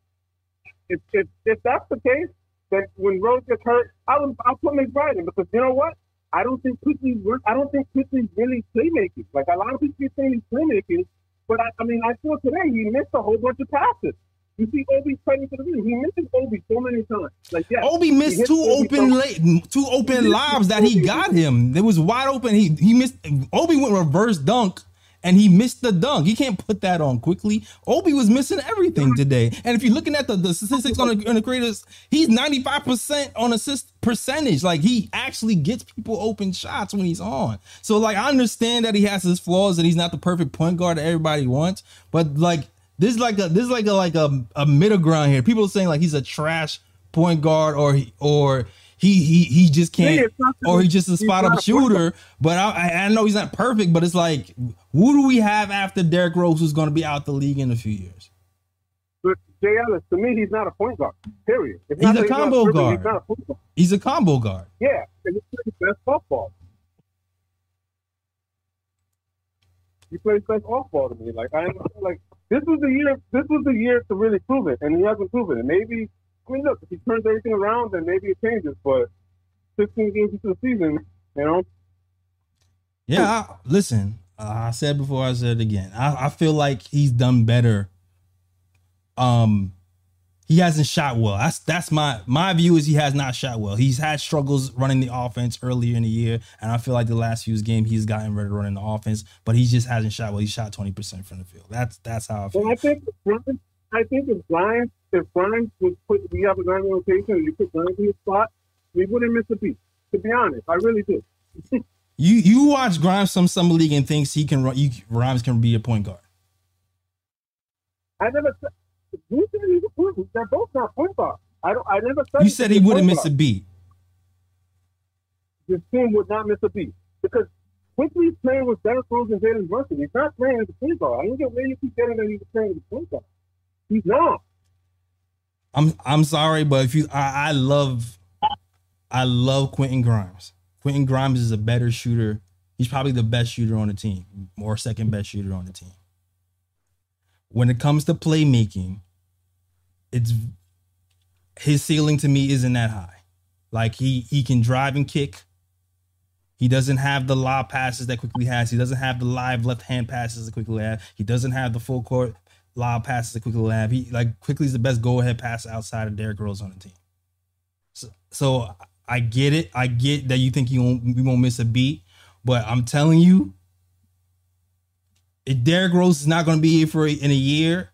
if if, if that's the case, then when Rose gets hurt, I'll I'll put McBride in because you know what? I don't think Quickley I don't think Quickley's really playmaking. Like a lot of people keep saying he's playmaking, but I, I mean I saw today he missed a whole bunch of passes. You see Obi fighting for the ring. He misses Obi so many times. Like yeah, Obi missed two Obi open so- late, two open lobs that he got him. It was wide open. He he missed. Obi went reverse dunk. And he missed the dunk. You can't put that on Quickley. Obi was missing everything today. And if you're looking at the, the statistics on the, on the creators, he's 95% on assist percentage. Like he actually gets people open shots when he's on. So like I understand that he has his flaws and he's not the perfect point guard that everybody wants. But like this is like a this is like a like a, a middle ground here. People are saying like he's a trash point guard or he or he he he just can't it's not that or he's just a spot up shooter. But I, I know he's not perfect. But it's like who do we have after Derrick Rose who's going to be out the league in a few years? But Jay Ellis, to me, he's not a point guard. Period. He's a combo guard. He's a guard. He's a combo guard. Yeah, and he plays best softball. He plays best off ball to me. Like I like this was the year. This was the year to really prove it, and he hasn't proven it. Maybe I mean, look, if he turns everything around, then maybe it changes. But 16 games into the season, you know, Yeah, I, listen. Uh, I said before, I said it again. I, I feel like he's done better. Um, he hasn't shot well. That's that's my my view is he has not shot well. He's had struggles running the offense earlier in the year, and I feel like the last few games he's gotten ready to run the offense, but he just hasn't shot well. He shot twenty percent from the field. That's that's how I feel. Well, I think I think if Grimes, if Grimes was put, we have a Grimes rotation, and you put Grimes in his spot, we wouldn't miss a beat. To be honest, I really do. You you watch Grimes some summer league and thinks he can run. You Grimes can be a point guard. I never said. Who said he's a point guard? They're both not point guards. I don't. I never said You said he wouldn't miss a beat. This team would not miss a beat because Quickley's playing with Derrick Rose and Jalen Brunson. He's not playing as a point guard. I don't get where you keep getting that he's playing as a point guard. He's not. I'm I'm sorry, but if you I, I love I love Quentin Grimes. Quentin Grimes is a better shooter. He's probably the best shooter on the team, or second best shooter on the team. When it comes to playmaking, it's his ceiling to me isn't that high. Like he he can drive and kick. He doesn't have the lob passes that Quickley has. He doesn't have the live left hand passes that Quickley has. He doesn't have the full court lob passes that Quickley Lab. He like Quickley is the best go ahead pass outside of Derrick Rose on the team. So, so I get it. I get that you think you won't we won't miss a beat, but I'm telling you, if Derrick Rose is not going to be here for a, in a year,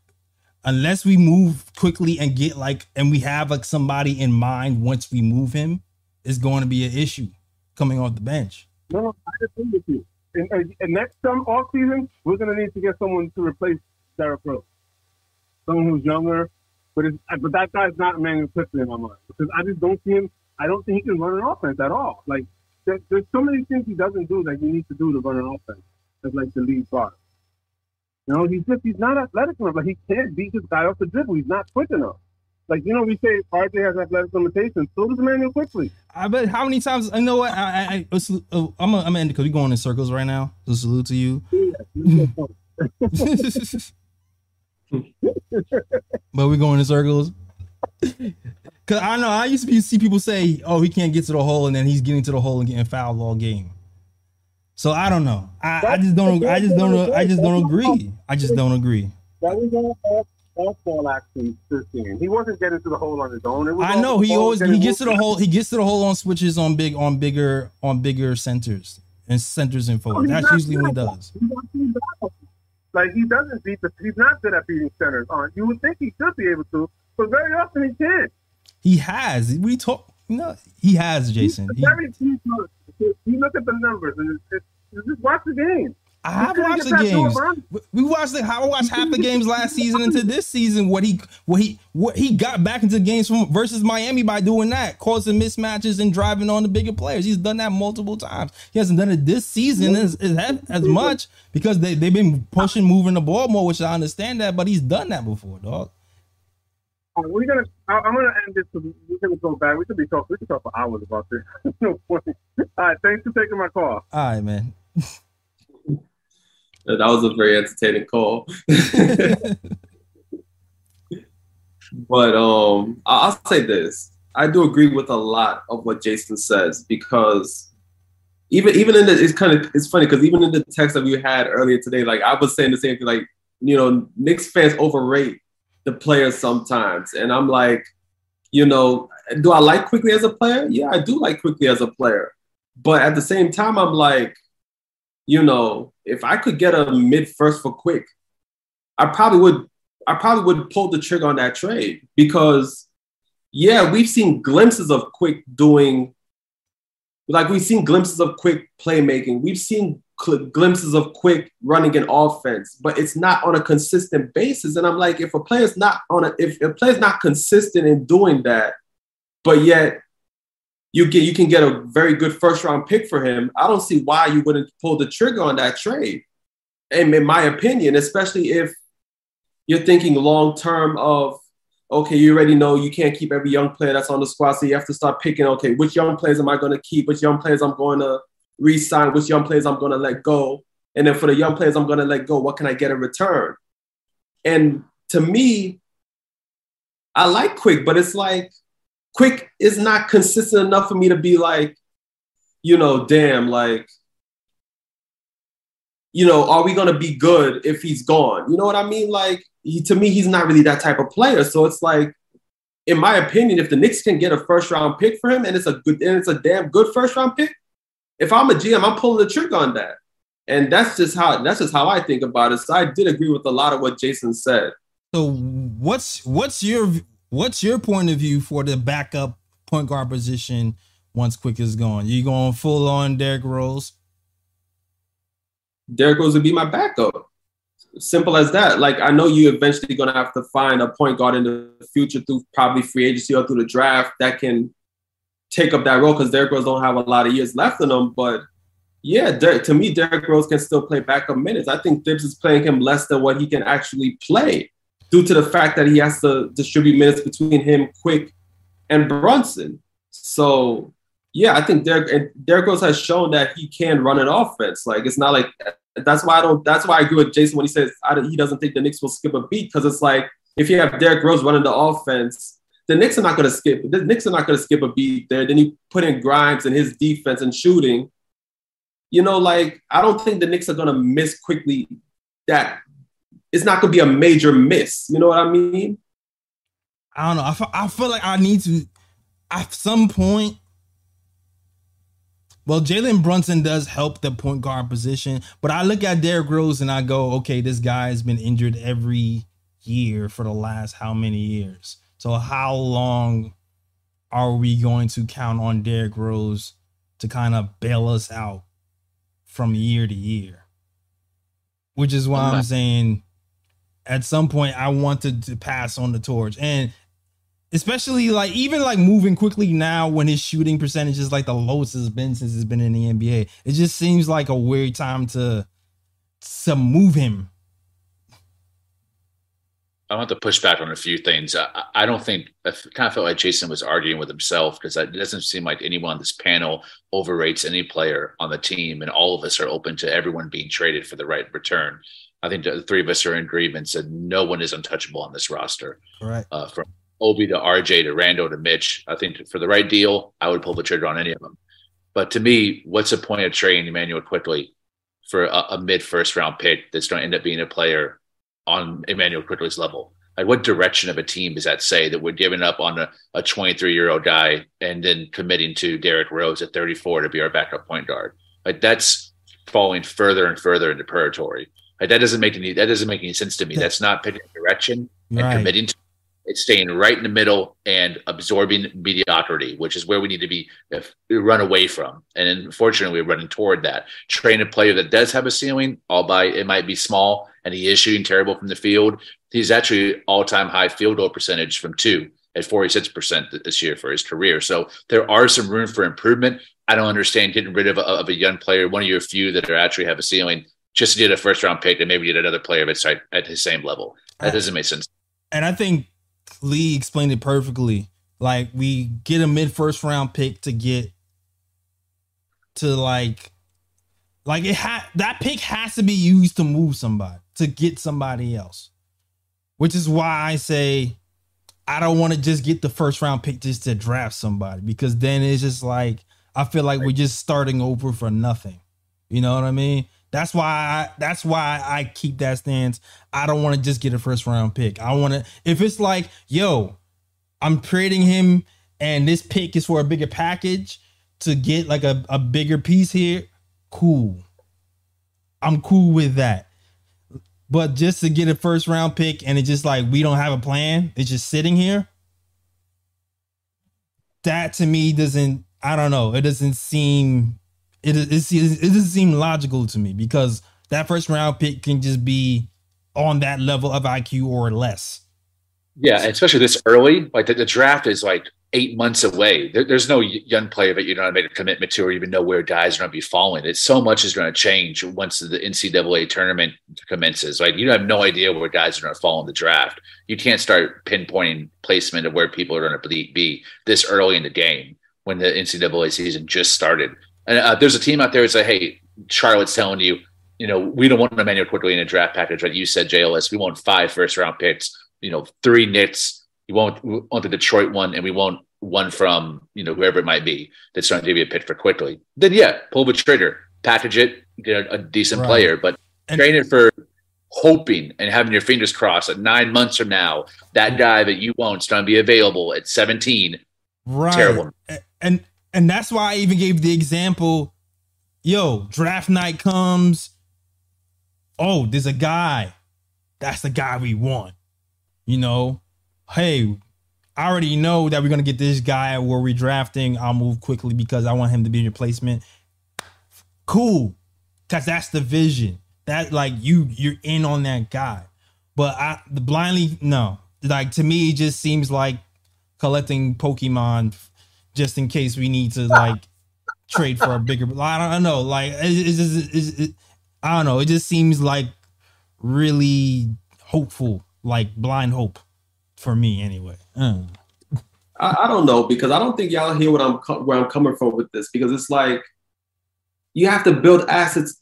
unless we move Quickley and get like and we have like somebody in mind once we move him, it's going to be an issue coming off the bench. No, I agree with you. And, and, next some off season, we're gonna need to get someone to replace Derrick Rose. Someone who's younger, but it's, but that guy's not Immanuel Quickley in my mind because I just don't see him. I don't think he can run an offense at all. Like there, there's so many things he doesn't do that he needs to do to run an offense as like the lead guard. You know, he's just he's not athletic enough. Like he can't beat this guy off the dribble. He's not quick enough. Like you know, we say RJ has athletic limitations. So does Immanuel Quickley. I bet how many times I know what I, I, I let's- uh, I'm gonna I'm end because we're going in circles right now. So salute to you. but we're going in circles. Cause I know I used to be, see people say, "Oh, he can't get to the hole," and then he's getting to the hole and getting fouled all game. So I don't know. I, I just don't. I just don't. I just don't agree. I just don't agree. That was all off, off ball action this game. He wasn't getting to the hole on his own. It was I know he always he gets to the hole. He gets to the hole on switches on big on bigger on bigger centers and centers and forward. he's That's usually what he does. He's not too bad. Like he doesn't beat the. He's not good at beating centers. On you would think he should be able to, but very often he can't. He has. We talk. No, he has, Jason. He's He- very times. You look at the numbers and it's, it's, just watch the game. I have watched the that door, games. We watched the I watched half the games last season into this season. What he what he what he got back into games from versus Miami by doing that, causing mismatches and driving on the bigger players. He's done that multiple times. He hasn't done it this season as as, as much because they they've been pushing, moving the ball more, which I understand that. But he's done that before, dog. Right, we're gonna. I, I'm gonna end this. We're gonna go back. We could be talk. We could talk for hours about this. no point. All right. Thanks for taking my call. All right, man. That was a very entertaining call. but um, I'll say this: I do agree with a lot of what Jason says because even even in the it's kind of it's funny because even in the text that we had earlier today, like I was saying the same thing. Like you know, Knicks fans overrate the players sometimes, and I'm like, you know, do I like Quickley as a player? Yeah, I do like Quickley as a player, but at the same time, I'm like, you know, if I could get a mid first for quick, I probably would. I probably would pull the trigger on that trade because, yeah, we've seen glimpses of quick doing, like we've seen glimpses of quick playmaking. We've seen cl- glimpses of quick running an offense, but it's not on a consistent basis. And I'm like, if a player's not on a, if a player's not consistent in doing that, but yet you get you can get a very good first round pick for him. I don't see why you wouldn't pull the trigger on that trade. And in my opinion, especially if you're thinking long term of okay, you already know you can't keep every young player that's on the squad, so you have to start picking okay, which young players am I going to keep, which young players I'm going to re-sign, which young players I'm going to let go, and then for the young players I'm going to let go, what can I get in return? And to me, I like Quick, but it's like Quick is not consistent enough for me to be like, you know, damn, like, you know, are we gonna be good if he's gone? You know what I mean? Like, he, to me, he's not really that type of player. So it's like, in my opinion, if the Knicks can get a first round pick for him and it's a good and it's a damn good first round pick, if I'm a GM, I'm pulling the trigger on that. And that's just how that's just how I think about it. So I did agree with a lot of what Jason said. So what's what's your what's your point of view for the backup point guard position once Quick is gone? You going full on Derrick Rose? Derrick Rose would be my backup. Simple as that. Like I know you eventually gonna have to find a point guard in the future through probably free agency or through the draft that can take up that role because Derrick Rose don't have a lot of years left in them. But yeah, to me, Derrick Rose can still play backup minutes. I think Thibs is playing him less than what he can actually play due to the fact that he has to distribute minutes between him, Quick, and Brunson. So yeah, I think and Derrick Rose has shown that he can run an offense. Like it's not like that's why I don't. That's why I agree with Jason when he says he doesn't think the Knicks will skip a beat because it's like if you have Derrick Rose running the offense, the Knicks are not going to skip. The Knicks are not going to skip a beat there. Then you put in Grimes and his defense and shooting. You know, like I don't think the Knicks are going to miss Quickley. That it's not going to be a major miss. You know what I mean? I don't know. I feel, I feel like I need to at some point. Well, Jalen Brunson does help the point guard position, but I look at Derrick Rose and I go, okay, this guy has been injured every year for the last how many years? So how long are we going to count on Derrick Rose to kind of bail us out from year to year? Which is why I'm saying at some point I wanted to pass on the torch. And especially like even like moving Quickley now when his shooting percentage is like the lowest it's been since it's been in the NBA. It just seems like a weird time to to move him. I want to push back on a few things. I, I don't think I kind of felt like Jason was arguing with himself because it doesn't seem like anyone on this panel overrates any player on the team, and all of us are open to everyone being traded for the right return. I think the three of us are in agreement that no one is untouchable on this roster. Correct. Uh, from Obi to RJ to Rando to Mitch, I think for the right deal, I would pull the trigger on any of them. But to me, what's the point of trading Immanuel Quickley for a, a mid first round pick that's going to end up being a player on Immanuel Quickley's level? Like, what direction of a team does that say that we're giving up on a 23 year old guy and then committing to Derrick Rose at 34 to be our backup point guard? Like, that's falling further and further into purgatory. Like, that doesn't make any that doesn't make any sense to me. That's not picking a direction and Right. committing to. It's staying right in the middle and absorbing mediocrity, which is where we need to be if, run away from. And unfortunately, we're running toward that. Train a player that does have a ceiling, albeit it might be small, and he is shooting terrible from the field. He's actually all-time high field goal percentage from two at 46% this year for his career. So there are some room for improvement. I don't understand getting rid of a, of a young player, one of your few that are actually have a ceiling, just to get a first round pick and maybe get another player at, at his same level. That doesn't make sense. And I think Lee explained it perfectly. Like we get a mid first round pick to get to like like it had that pick has to be used to move somebody to get somebody else. Which is why I say I don't want to just get the first round pick just to draft somebody because then it's just like I feel like we're just starting over for nothing. You know what I mean? That's why I, that's why I keep that stance. I don't want to just get a first round pick. I want to if it's like, yo, I'm trading him and this pick is for a bigger package to get like a, a bigger piece here, cool. I'm cool with that. But just to get a first round pick and it's just like we don't have a plan, it's just sitting here. That to me doesn't, I don't know, it doesn't seem it it, it doesn't seem logical to me because that first round pick can just be on that level of IQ or less. Yeah, especially this early. Like the, the draft is like eight months away. There, there's no young player that you don't make a commitment to or even know where guys are going to be falling. It's so much is going to change once the NCAA tournament commences. Like you have no idea where guys are going to fall in the draft. You can't start pinpointing placement of where people are going to be this early in the game when the NCAA season just started. And uh, there's a team out there that say, "Hey, Charlotte's telling you, you know, we don't want Immanuel Quickley in a draft package, like you said, Jay Ellis. We want five first round picks. You know, three nits. You won't want the Detroit one, and we want one from you know whoever it might be that's trying to give you a pick for Quickley. Then yeah, pull the trigger, package it, get a, a decent right. player, but and- train it for hoping and having your fingers crossed that nine months from now, that guy that you want is going to be available at 17. Right. Terrible. And and that's why I even gave the example. Yo, draft night comes. Oh, there's a guy. That's the guy we want. You know, hey, I already know that we're gonna get this guy where we're drafting. I'll move Quickley because I want him to be replacement. Cool, cause that's the vision. That like you you're in on that guy. But I the blindly no. Like to me, it just seems like collecting Pokemon just in case we need to like trade for a bigger. I don't, I don't know. Like it's just it, I don't know. It just seems like really hopeful, like blind hope for me anyway. Mm. I, I, don't know because I don't think y'all hear what I'm where I'm coming from with this because it's like you have to build assets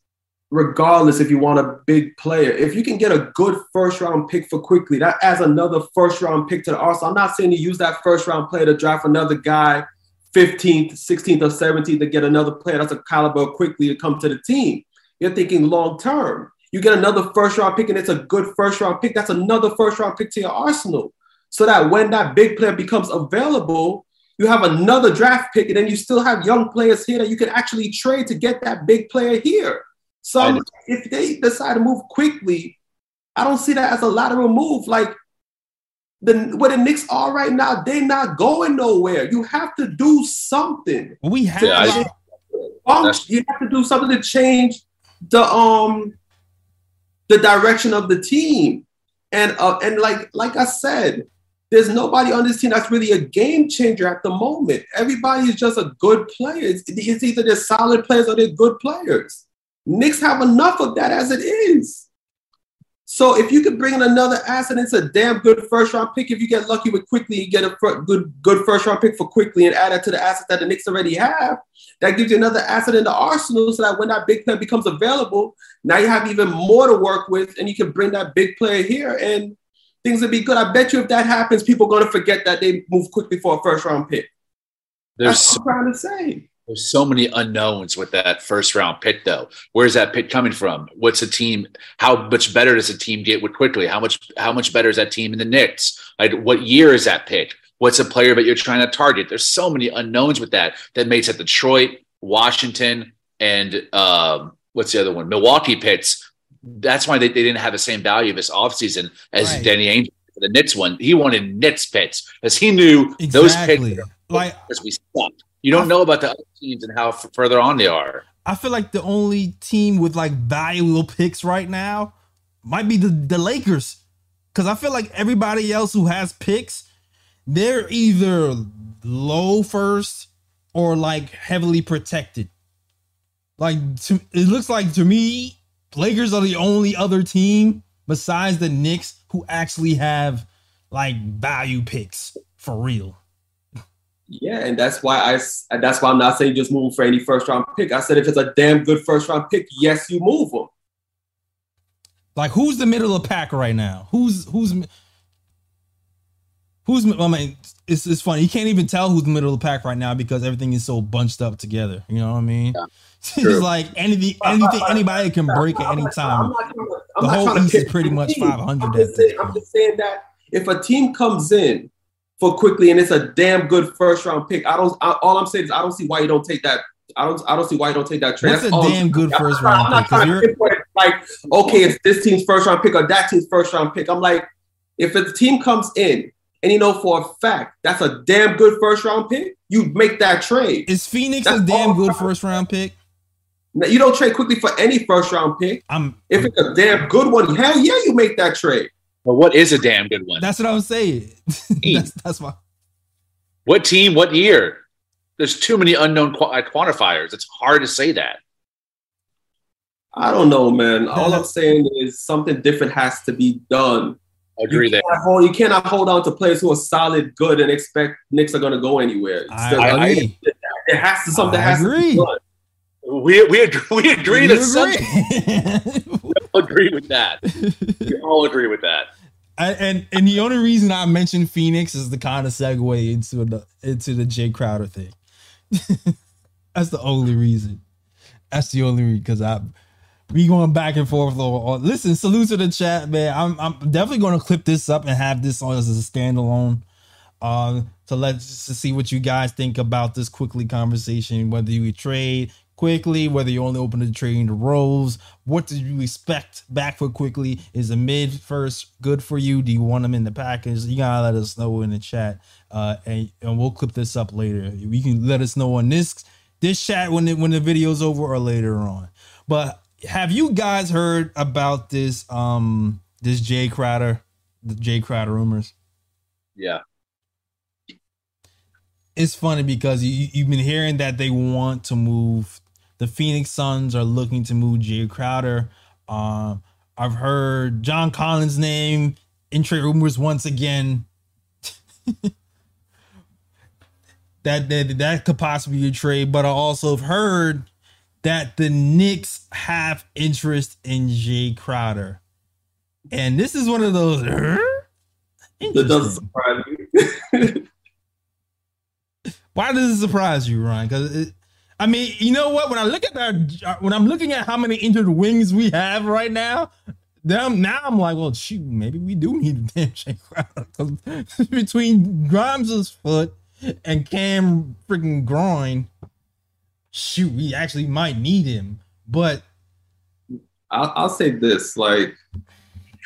regardless if you want a big player. If you can get a good first round pick for Quickley, that adds another first round pick to the arsenal. I'm not saying you use that first round player to draft another guy 15th, 16th, or 17th to get another player that's a caliber Quickley to come to the team. You're thinking long term. You get another first round pick and it's a good first round pick. That's another first round pick to your arsenal. So that when that big player becomes available, you have another draft pick and then you still have young players here that you can actually trade to get that big player here. So if they decide to move Quickley, I don't see that as a lateral move. Like the where the Knicks are right now, they're not going nowhere. You have to do something. We have yeah, um, you have to do something to change the um the direction of the team. And uh, and like like I said, there's nobody on this team that's really a game changer at the moment. Everybody is just a good player. It's, it's either they're solid players or they're good players. Knicks have enough of that as it is. So if you could bring in another asset, it's a damn good first round pick. If you get lucky with Quickley, you get a good good first round pick for Quickley and add that to the assets that the Knicks already have. That gives you another asset in the arsenal, so that when that big player becomes available, now you have even more to work with, and you can bring that big player here, and things will be good. I bet you if that happens, people are going to forget that they moved Quickley for a first round pick. There's That's what I'm trying to say. There's so many unknowns with that first round pick, though. Where's that pick coming from? What's a team? How much better does a team get with Quickley? How much? How much better is that team in the Knicks? Like, what year is that pick? What's a player that you're trying to target? There's so many unknowns with that. That makes it Detroit, Washington, and um, what's the other one? Milwaukee picks. That's why they, they didn't have the same value this offseason as right. Danny Ainge for the Nits one. He wanted Nits picks because he knew those Exactly. picks Like because we sucked. You don't know about the other teams and how f- further on they are. I feel like the only team with like valuable picks right now might be the, the Lakers. Cause I feel like everybody else who has picks, they're either low first or like heavily protected. Like to, it looks like to me, Lakers are the only other team besides the Knicks who actually have like value picks for real. Yeah, and that's why I that's why I'm not saying just move for any first round pick. I said if it's a damn good first round pick, yes, you move them. Like who's the middle of the pack right now? Who's who's who's I mean it's it's funny. You can't even tell who's the middle of the pack right now because everything is so bunched up together. You know what I mean? Yeah, it's like anything anything anybody can break at any time. not trying to- I'm The whole trying East is pretty much 500 I'm just, saying, I'm just saying that if a team comes in for Quickley and it's a damn good first round pick, I don't. I, all I'm saying is I don't see why you don't take that. I don't. I don't see why you don't take that trade. That's a I'm damn good I'm first not- round I'm not pick? 'Cause trying to you're- pinpoint like okay, it's this team's first round pick or that team's first round pick. I'm like, if a team comes in and you know for a fact that's a damn good first round pick, you make that trade. Is Phoenix a damn good first round pick? Now, You don't trade Quickley for any first round pick. I'm If it's a damn good one, hell yeah, you make that trade. But what is a damn good one? that's what I'm saying. that's that's why What team? What year? There's too many unknown qu- uh, quantifiers. It's hard to say that. I don't know, man. All I'm saying is something different has to be done. I agree you there. Cannot hold, you cannot hold on to players who are solid, good, and expect Knicks are going to go anywhere. I, still- I I- agree. it has to something I has agree. to be done. We we agree, we agree You that something. agree? We all agree with that. We all agree with that. And and the only reason I mentioned Phoenix is the kind of segue into the into the Jae Crowder thing. That's the only reason. That's the only reason because I we going back and forth. Or, listen, salute to the chat, man. I'm I'm definitely going to clip this up and have this on as a standalone. Uh, to let to see what you guys think about this Quickley conversation. Whether you trade Quickley, whether you only open to trading the roles, what do you expect back for Quickley? Is a mid first good for you? Do you want them in the package? You gotta let us know in the chat, uh, and and we'll clip this up later. You can let us know on this this chat when it, when the video's over or later on. But have you guys heard about this um this Jae Crowder, the Jae Crowder rumors? Yeah. it's funny because you, you've been hearing that they want to move. The Phoenix Suns are looking to move Jae Crowder. Um, I've heard John Collins' name in trade rumors once again. that, that that could possibly be a trade, but I also have heard that the Knicks have interest in Jae Crowder, and this is one of those. That doesn't surprise me. Why does it surprise you, Ryan? Because I mean, you know what? When I look at that, uh, when I'm looking at how many injured wings we have right now, then now I'm like, well, shoot, maybe we do need a damn Jae Crowder. between Grimes' foot and Cam freaking groin, shoot, we actually might need him. But I'll, I'll say this: like,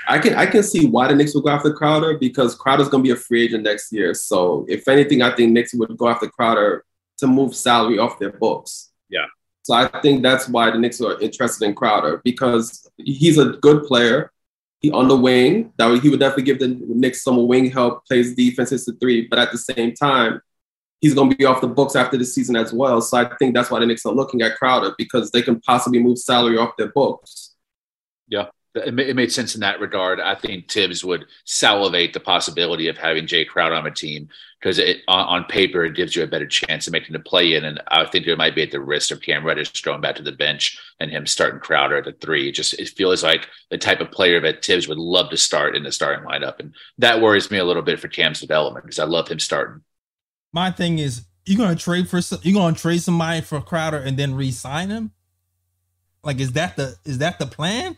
I can I can see why the Knicks would go after Crowder because Crowder's to be a free agent next year. So, if anything, I think Knicks would go after Crowder to move salary off their books. Yeah. So I think that's why the Knicks are interested in Crowder because he's a good player. He on the wing that would, he would definitely give the Knicks some wing help, plays defense is the three, but at the same time, he's going to be off the books after the season as well. So I think that's why the Knicks are looking at Crowder because they can possibly move salary off their books. Ma- it made sense in that regard. I think Thibs would salivate the possibility of having Jae Crowder on a team because it, on, paper it gives you a better chance of making the play in. And I think it might be at the risk of Cam Reddish going back to the bench and him starting Crowder at the three. It just it feels like the type of player that Thibs would love to start in the starting lineup, and that worries me a little bit for Cam's development because I love him starting. my thing is, you're gonna trade for some, you're gonna trade somebody for Crowder and then re-sign him. Like, is that the is that the plan?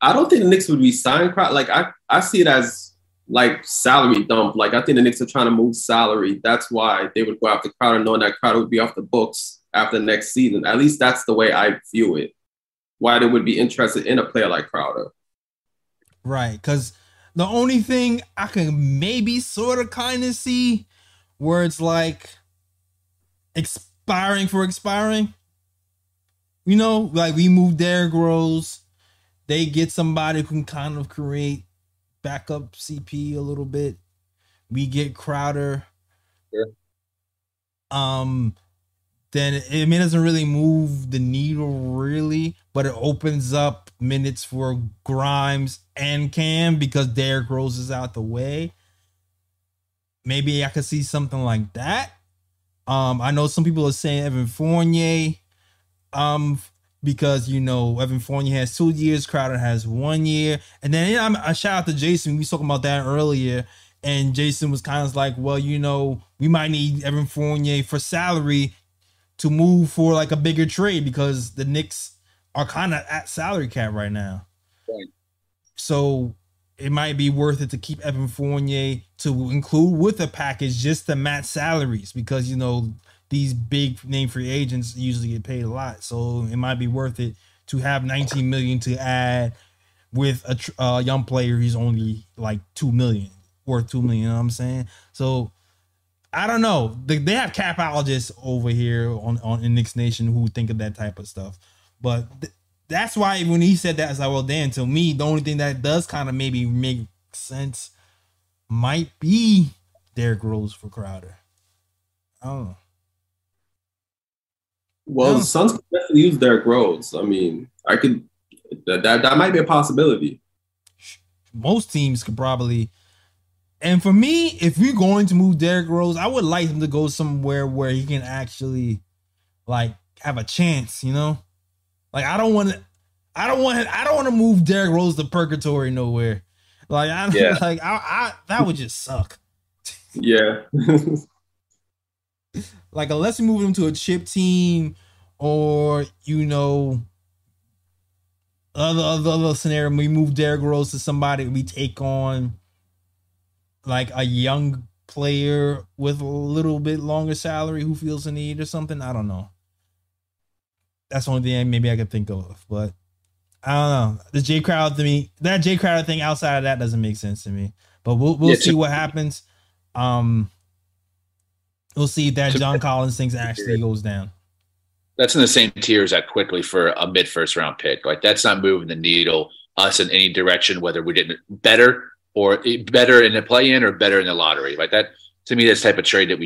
I don't think the Knicks would resign Crowder. Like I, I see it as like salary dump. Like I think the Knicks are trying to move salary. That's why they would go after Crowder, knowing that Crowder would be off the books after next season. At least that's the way I view it. Why they would be interested in a player like Crowder. Right. Because the only thing I can maybe sort of kind of see where it's like expiring for expiring. You know, like we move Derrick Rose, they get somebody who can kind of create backup CP a little bit. We get Crowder. Sure. Um, then it, I mean, it doesn't really move the needle really, but it opens up minutes for Grimes and Cam because Derrick Rose is out the way. Maybe I could see something like that. Um, I know some people are saying Evan Fournier, um, because you know Evan Fournier has two years, Crowder has one year, and then yeah, I'm, I shout out to Jason. We was talking about that earlier, and Jason was kind of like, well, you know, we might need Evan Fournier for salary to move for like a bigger trade because the Knicks are kind of at salary cap right now. Right. So it might be worth it to keep Evan Fournier to include with a package just to match salaries because you know these big name free agents usually get paid a lot. So it might be worth it to have 19 million to add with a tr- uh, young player who's only like 2 million worth 2 million, you know what I'm saying? So I don't know. They, they have capologists over here on, on in Knicks Nation who think of that type of stuff. But th- that's why when he said that, I was like, well, Dan, to me, the only thing that does kind of maybe make sense might be Derrick Rose for Crowder. I don't know. Well, No. the Suns could definitely use Derrick Rose. I mean, I could that, that that might be a possibility. Most teams could probably. And for me, if we're going to move Derrick Rose, I would like him to go somewhere where he can actually, like, have a chance. You know, like I don't want to. I don't want. I don't want to move Derrick Rose to purgatory nowhere. Like I Yeah. like I, I that would just suck. Yeah. Like unless we move him to a chip team, or you know, other other, other scenario, we move Derrick Rose to somebody we take on, like a young player with a little bit longer salary who feels the need or something. I don't know. That's the only thing maybe I could think of, but I don't know. The J Crowd to me, that Jae Crowder thing outside of that doesn't make sense to me. But we'll we'll Yeah, see what happens. Um, we'll see that John Collins thing actually goes down. That's in the same tier as that Quickley for a mid first round pick. Like that's not moving the needle us in any direction, whether we did better or better in the play in or better in the lottery. Like that to me, that's type of trade that we